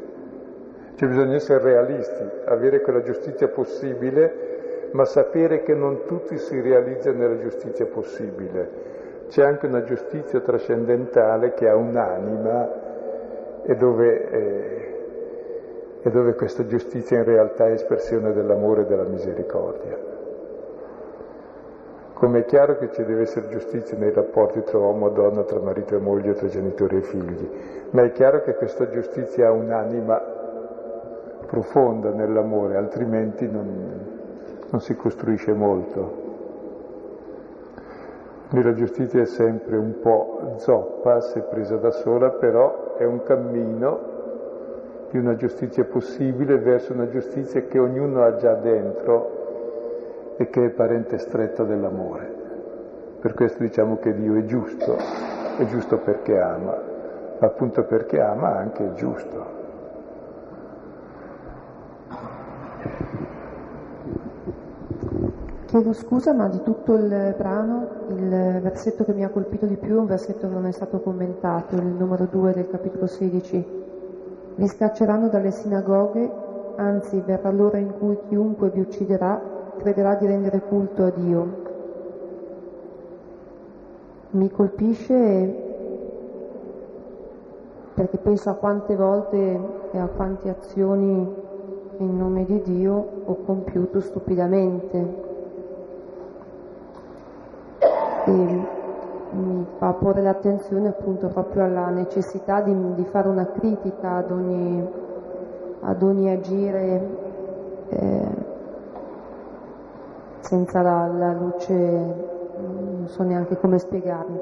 Cioè bisogna essere realisti, avere quella giustizia possibile, ma sapere che non tutti si realizzano nella giustizia possibile. C'è anche una giustizia trascendentale che ha un'anima e dove eh, e dove questa giustizia in realtà è espressione dell'amore e della misericordia. Come è chiaro che ci deve essere giustizia nei rapporti tra uomo e donna, tra marito e moglie, tra genitori e figli, ma è chiaro che questa giustizia ha un'anima profonda nell'amore, altrimenti non, non si costruisce molto. Quindi la giustizia è sempre un po' zoppa se presa da sola, però è un cammino di una giustizia possibile verso una giustizia che ognuno ha già dentro e che è parente stretto dell'amore. Per questo diciamo che Dio è giusto, è giusto perché ama, ma appunto perché ama anche è giusto. Chiedo scusa, ma di tutto il brano il versetto che mi ha colpito di più è un versetto che non è stato commentato, il numero 2 del capitolo 16 vi scacceranno dalle sinagoghe, anzi verrà l'ora in cui chiunque vi ucciderà crederà di rendere culto a Dio. Mi colpisce perché penso a quante volte e a quante azioni in nome di Dio ho compiuto stupidamente. E fa porre l'attenzione appunto proprio alla necessità di, di fare una critica ad ogni, ad ogni agire eh, senza la, la, luce, non so neanche come spiegarmi,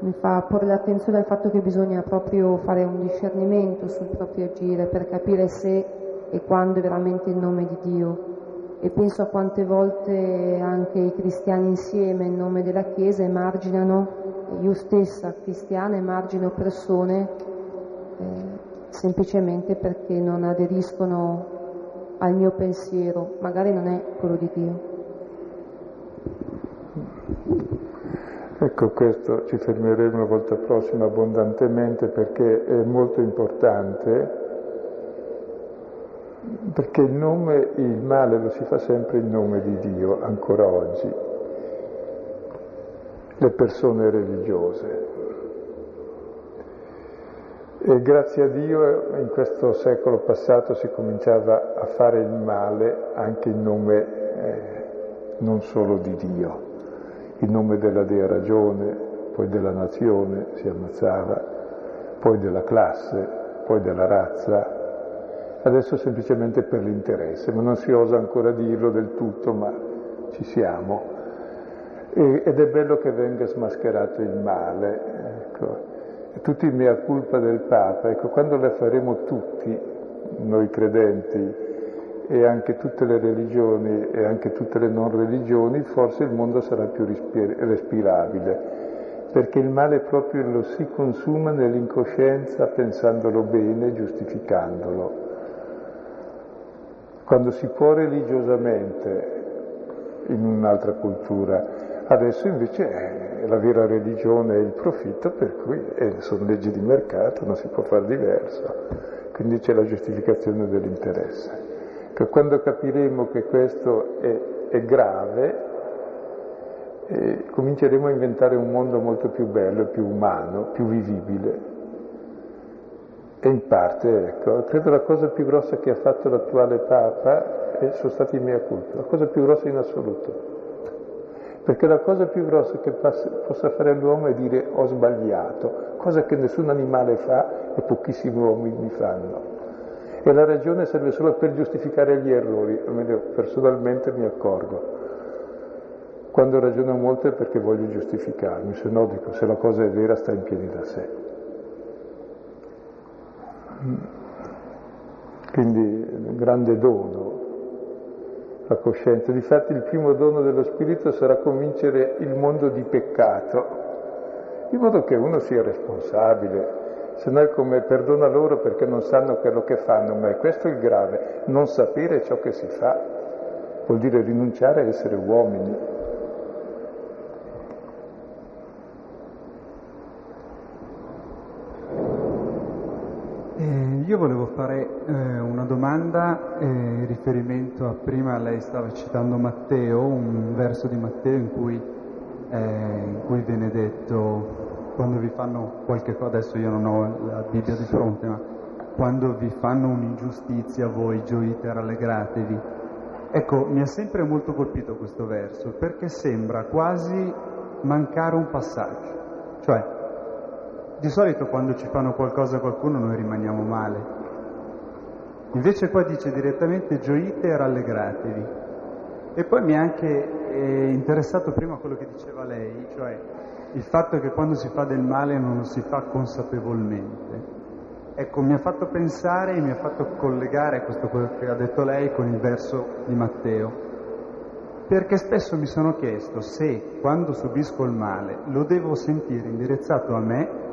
mi fa porre l'attenzione al fatto che bisogna proprio fare un discernimento sul proprio agire per capire se e quando è veramente il nome di Dio e penso a quante volte anche i cristiani insieme in nome della Chiesa emarginano, io stessa cristiana emargino persone eh, semplicemente perché non aderiscono al mio pensiero, magari non è quello di Dio. Ecco, questo ci fermeremo la volta prossima abbondantemente perché è molto importante perché il nome, il male lo si fa sempre in nome di Dio, ancora oggi, le persone religiose. E grazie a Dio in questo secolo passato si cominciava a fare il male anche in nome, eh, non solo di Dio. In nome della Dea ragione, poi della nazione si ammazzava, poi della classe, poi della razza, adesso semplicemente per l'interesse, ma non si osa ancora dirlo del tutto, ma ci siamo. E, ed è bello che venga smascherato il male, ecco. E tutti mea culpa del Papa, ecco, quando la faremo tutti, noi credenti, e anche tutte le religioni e anche tutte le non religioni, forse il mondo sarà più respirabile perché il male proprio lo si consuma nell'incoscienza pensandolo bene, giustificandolo. Quando si può religiosamente in un'altra cultura, adesso invece è la vera religione è il profitto, per cui eh, sono leggi di mercato, non si può fare diverso, quindi c'è la giustificazione dell'interesse. Che quando capiremo che questo è, è grave, eh, cominceremo a inventare un mondo molto più bello, più umano, più vivibile. E in parte, ecco, credo la cosa più grossa che ha fatto l'attuale Papa è, sono stati i miei culti, la cosa più grossa in assoluto. Perché la cosa più grossa che possa fare l'uomo è dire ho sbagliato, cosa che nessun animale fa e pochissimi uomini fanno. E la ragione serve solo per giustificare gli errori, almeno personalmente mi accorgo. Quando ragiono molto è perché voglio giustificarmi, se no dico se la cosa è vera sta in piedi da sé. Quindi grande dono la coscienza. Difatti il primo dono dello Spirito sarà convincere il mondo di peccato, in modo che uno sia responsabile. Se no è come perdona loro perché non sanno quello che fanno, ma è questo il grave, non sapere ciò che si fa, vuol dire rinunciare a essere uomini. Io volevo fare eh, una domanda eh, in riferimento a prima lei stava citando Matteo, un verso di Matteo in cui, eh, in cui viene detto quando vi fanno qualche cosa, adesso io non ho la Bibbia di fronte, ma quando vi fanno un'ingiustizia voi gioite e rallegratevi. Ecco, mi ha sempre molto colpito questo verso perché sembra quasi mancare un passaggio, cioè di solito quando ci fanno qualcosa a qualcuno noi rimaniamo male. Invece qua dice direttamente gioite e rallegratevi. E poi mi è anche eh, interessato prima quello che diceva lei, cioè il fatto che quando si fa del male non lo si fa consapevolmente. Ecco, mi ha fatto pensare e mi ha fatto collegare questo che ha detto lei con il verso di Matteo. Perché spesso mi sono chiesto se quando subisco il male lo devo sentire indirizzato a me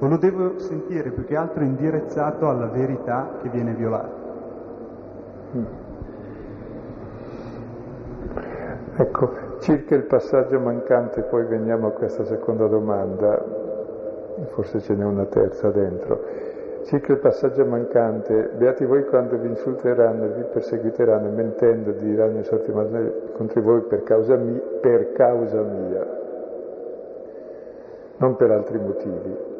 o lo devo sentire più che altro indirizzato alla verità che viene violata? Mm. Ecco, circa il passaggio mancante, poi veniamo a questa seconda domanda, forse ce n'è una terza dentro. Circa il passaggio mancante, beati voi quando vi insulteranno e vi perseguiteranno, mentendo diranno i sorti contro voi per causa, mia, per causa mia, non per altri motivi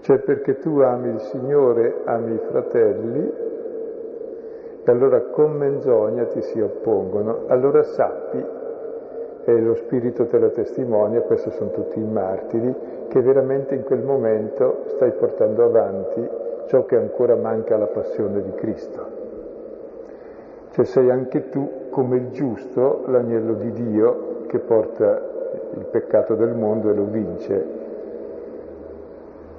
cioè perché tu ami il Signore, ami i fratelli, e allora con menzogna ti si oppongono, allora sappi, e lo Spirito te lo testimonia, questi sono tutti i martiri, che veramente in quel momento stai portando avanti ciò che ancora manca alla passione di Cristo. Cioè sei anche tu come il giusto, l'agnello di Dio che porta il peccato del mondo e lo vince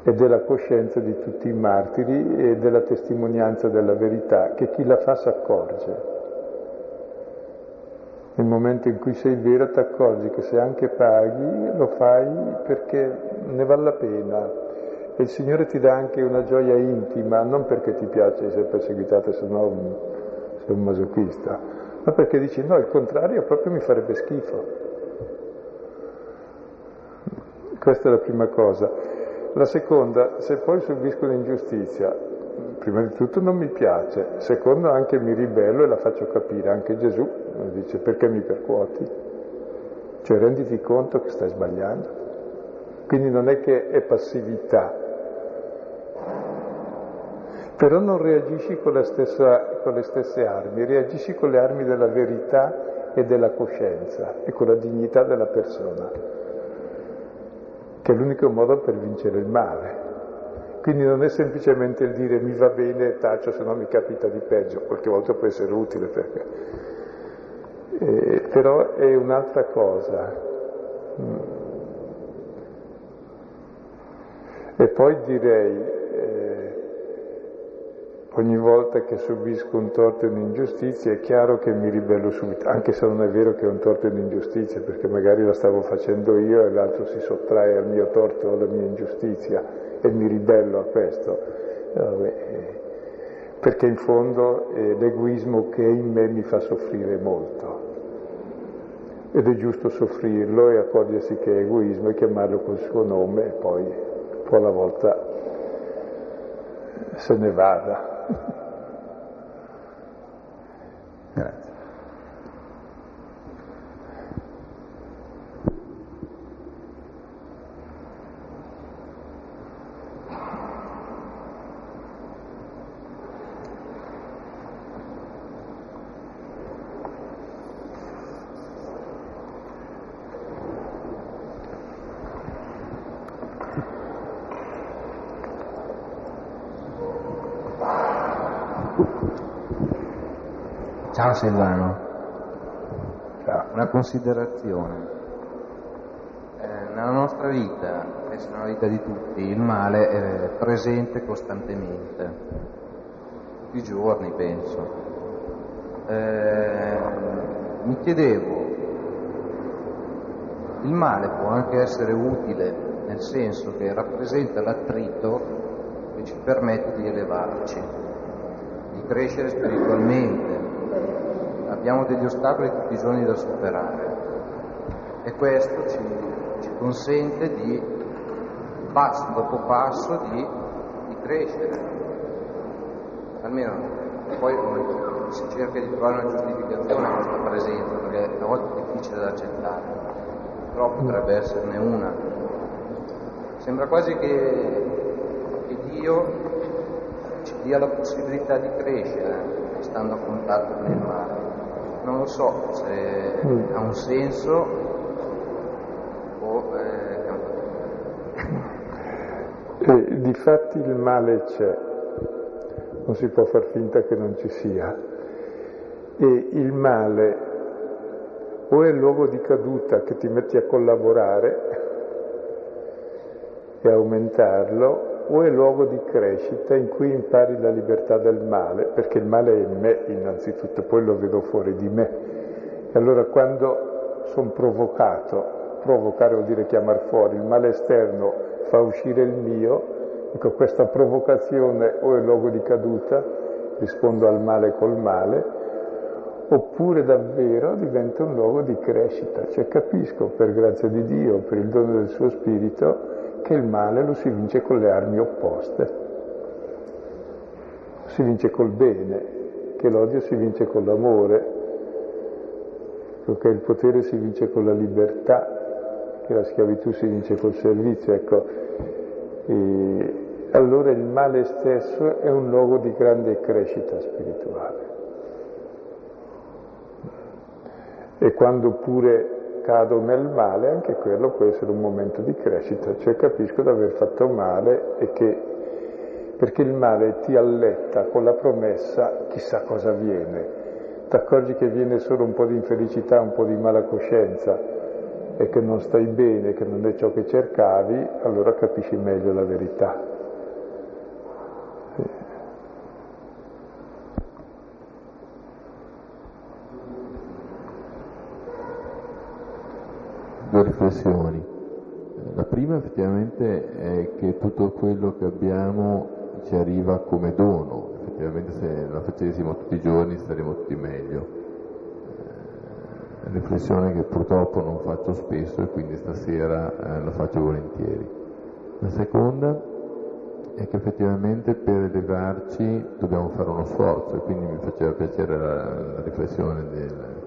e della coscienza di tutti i martiri e della testimonianza della verità che chi la fa si accorge. Nel momento in cui sei vero ti accorgi che se anche paghi lo fai perché ne vale la pena e il Signore ti dà anche una gioia intima, non perché ti piace essere perseguitato, se no sei un masochista, ma perché dici no, il contrario proprio mi farebbe schifo. Questa è la prima cosa. La seconda, se poi subisco un'ingiustizia, prima di tutto non mi piace, secondo anche mi ribello e la faccio capire, anche Gesù dice perché mi percuoti? Cioè renditi conto che stai sbagliando. Quindi non è che è passività, però non reagisci con, stessa, con, le stesse armi, reagisci con le armi della verità e della coscienza e con la dignità della persona, che è l'unico modo per vincere il male. Quindi non è semplicemente il dire mi va bene taccio se no mi capita di peggio, qualche volta può essere utile perché... Eh, però è un'altra cosa. Mm. E poi direi, ogni volta che subisco un torto e un'ingiustizia è chiaro che mi ribello subito, anche se non è vero che è un torto e un'ingiustizia, perché magari la stavo facendo io e l'altro si sottrae al mio torto o alla mia ingiustizia e mi ribello a questo. Perché in fondo è l'egoismo che in me mi fa soffrire molto. Ed è giusto soffrirlo e accorgersi che è egoismo e chiamarlo col suo nome e poi un po' alla volta se ne vada. Grazie. Silvano. Ciao. Una considerazione. Eh, nella nostra vita, penso nella vita di tutti, il male è presente costantemente, tutti i giorni penso. Eh, mi chiedevo, il male può anche essere utile nel senso che rappresenta l'attrito che ci permette di elevarci, di crescere spiritualmente, abbiamo degli ostacoli tutti i giorni da superare e questo ci, ci consente di, passo dopo passo, di, di crescere. Almeno poi si cerca di trovare una giustificazione a questa presenza, perché a volte è difficile da accettare, però potrebbe esserne una. Sembra quasi che, che Dio ci dia la possibilità di crescere stando a contatto con il male non lo so se mm. ha un senso o eh... eh, difatti il male c'è, non si può far finta che non ci sia. E il male o è il luogo di caduta che ti metti a collaborare e aumentarlo, o è luogo di crescita in cui impari la libertà del male, perché il male è in me innanzitutto, poi lo vedo fuori di me. E allora quando sono provocato, provocare vuol dire chiamare fuori, il male esterno fa uscire il mio, ecco questa provocazione o è luogo di caduta, rispondo al male col male, oppure davvero diventa un luogo di crescita, cioè capisco per grazia di Dio, per il dono del suo spirito, che il male lo si vince con le armi opposte. Si vince col bene, che l'odio si vince con l'amore, che il potere si vince con la libertà, che la schiavitù si vince col servizio. Ecco. E allora il male stesso è un luogo di grande crescita spirituale. E quando pure cado nel male, anche quello può essere un momento di crescita, cioè capisco di aver fatto male e che perché il male ti alletta con la promessa chissà cosa viene, ti accorgi che viene solo un po' di infelicità, un po' di mala coscienza e che non stai bene, che non è ciò che cercavi, allora capisci meglio la verità. Due riflessioni. La prima effettivamente è che tutto quello che abbiamo ci arriva come dono, effettivamente se la facessimo tutti i giorni staremmo tutti meglio. Eh, riflessione che purtroppo non faccio spesso e quindi stasera eh, la faccio volentieri. La seconda è che effettivamente per elevarci dobbiamo fare uno sforzo e quindi mi faceva piacere la, la riflessione del,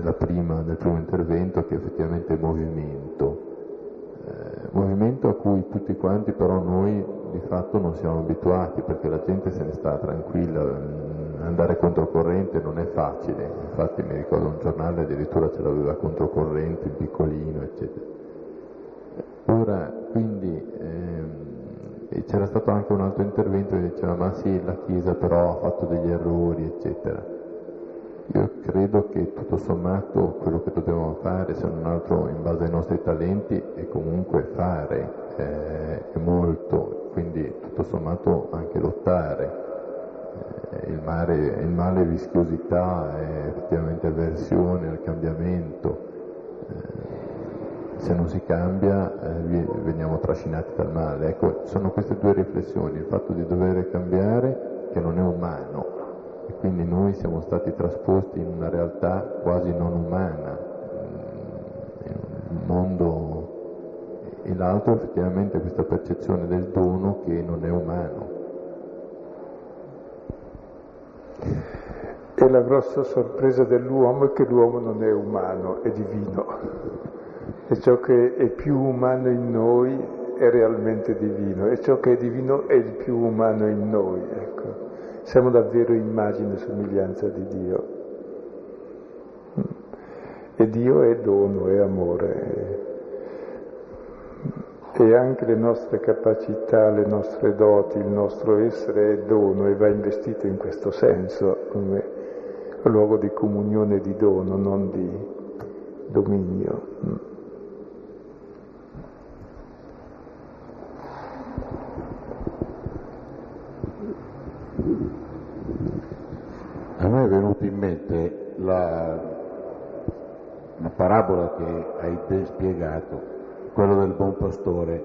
prima, nel primo intervento che effettivamente è movimento, eh, movimento a cui tutti quanti però noi di fatto non siamo abituati perché la gente se ne sta tranquilla, mm, andare controcorrente non è facile, infatti mi ricordo un giornale addirittura ce l'aveva controcorrente, in piccolino, eccetera. Ora, quindi, ehm, c'era stato anche un altro intervento che diceva ma sì, la Chiesa però ha fatto degli errori, eccetera. Io credo che tutto sommato quello che dobbiamo fare, se non altro in base ai nostri talenti, è comunque fare, eh, è molto, quindi tutto sommato anche lottare. Eh, il, mare, il male è vischiosità, è effettivamente avversione al cambiamento. Eh, se non si cambia veniamo trascinati dal male. Ecco, sono queste due riflessioni, il fatto di dover cambiare che non è umano, quindi noi siamo stati trasposti in una realtà quasi non umana, mm, in un mondo e l'altro effettivamente questa percezione del dono che non è umano. E la grossa sorpresa dell'uomo è che l'uomo non è umano, è divino. E ciò che è più umano in noi è realmente divino, e ciò che è divino è il più umano in noi. Siamo davvero immagine e somiglianza di Dio. E Dio è dono, è amore. E anche le nostre capacità, le nostre doti, il nostro essere è dono e va investito in questo senso, come luogo di comunione di dono, non di dominio. A me è venuta in mente la, una parabola che hai te spiegato, quello del buon pastore,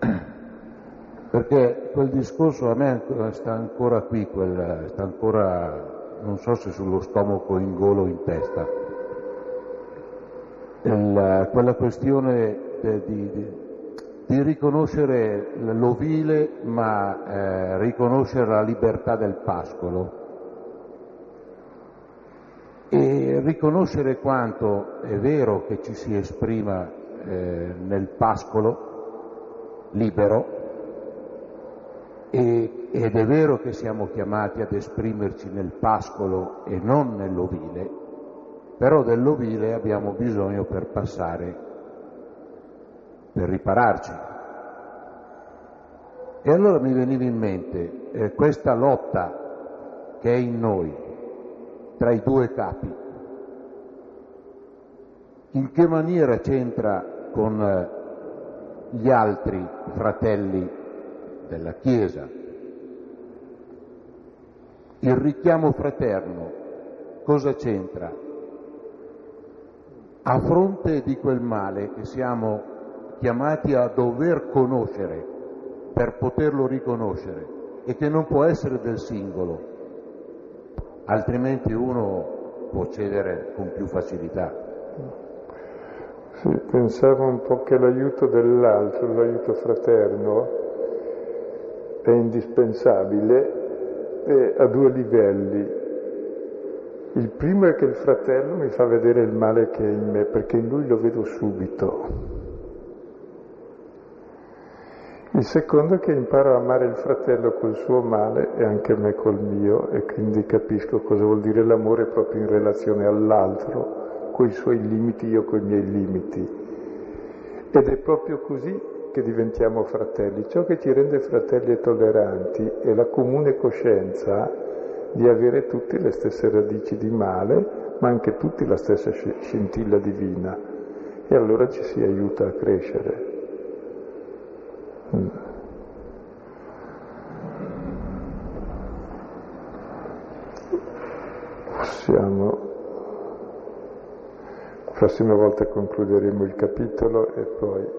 perché quel discorso a me sta ancora qui, quel, sta ancora, non so se sullo stomaco, in golo o in testa, Il, quella questione di, di di riconoscere l'ovile ma eh, riconoscere la libertà del pascolo. E riconoscere quanto è vero che ci si esprima eh, nel pascolo libero e, ed è vero che siamo chiamati ad esprimerci nel pascolo e non nell'ovile, però dell'ovile abbiamo bisogno per passare per ripararci. E allora mi veniva in mente eh, questa lotta che è in noi tra i due capi. In che maniera c'entra con eh, gli altri fratelli della Chiesa? Il richiamo fraterno cosa c'entra? A fronte di quel male che siamo chiamati a dover conoscere per poterlo riconoscere e che non può essere del singolo, altrimenti uno può cedere con più facilità. Sì, pensavo un po' che l'aiuto dell'altro, l'aiuto fraterno, è indispensabile e a due livelli. Il primo è che il fratello mi fa vedere il male che è in me, perché in lui lo vedo subito. Il secondo è che imparo a amare il fratello col suo male e anche me col mio e quindi capisco cosa vuol dire l'amore proprio in relazione all'altro, coi suoi limiti, io coi miei limiti. Ed è proprio così che diventiamo fratelli. Ciò che ci rende fratelli e tolleranti è la comune coscienza di avere tutti le stesse radici di male, ma anche tutti la stessa scintilla divina. E allora ci si aiuta a crescere. Possiamo, la prossima volta concluderemo il capitolo e poi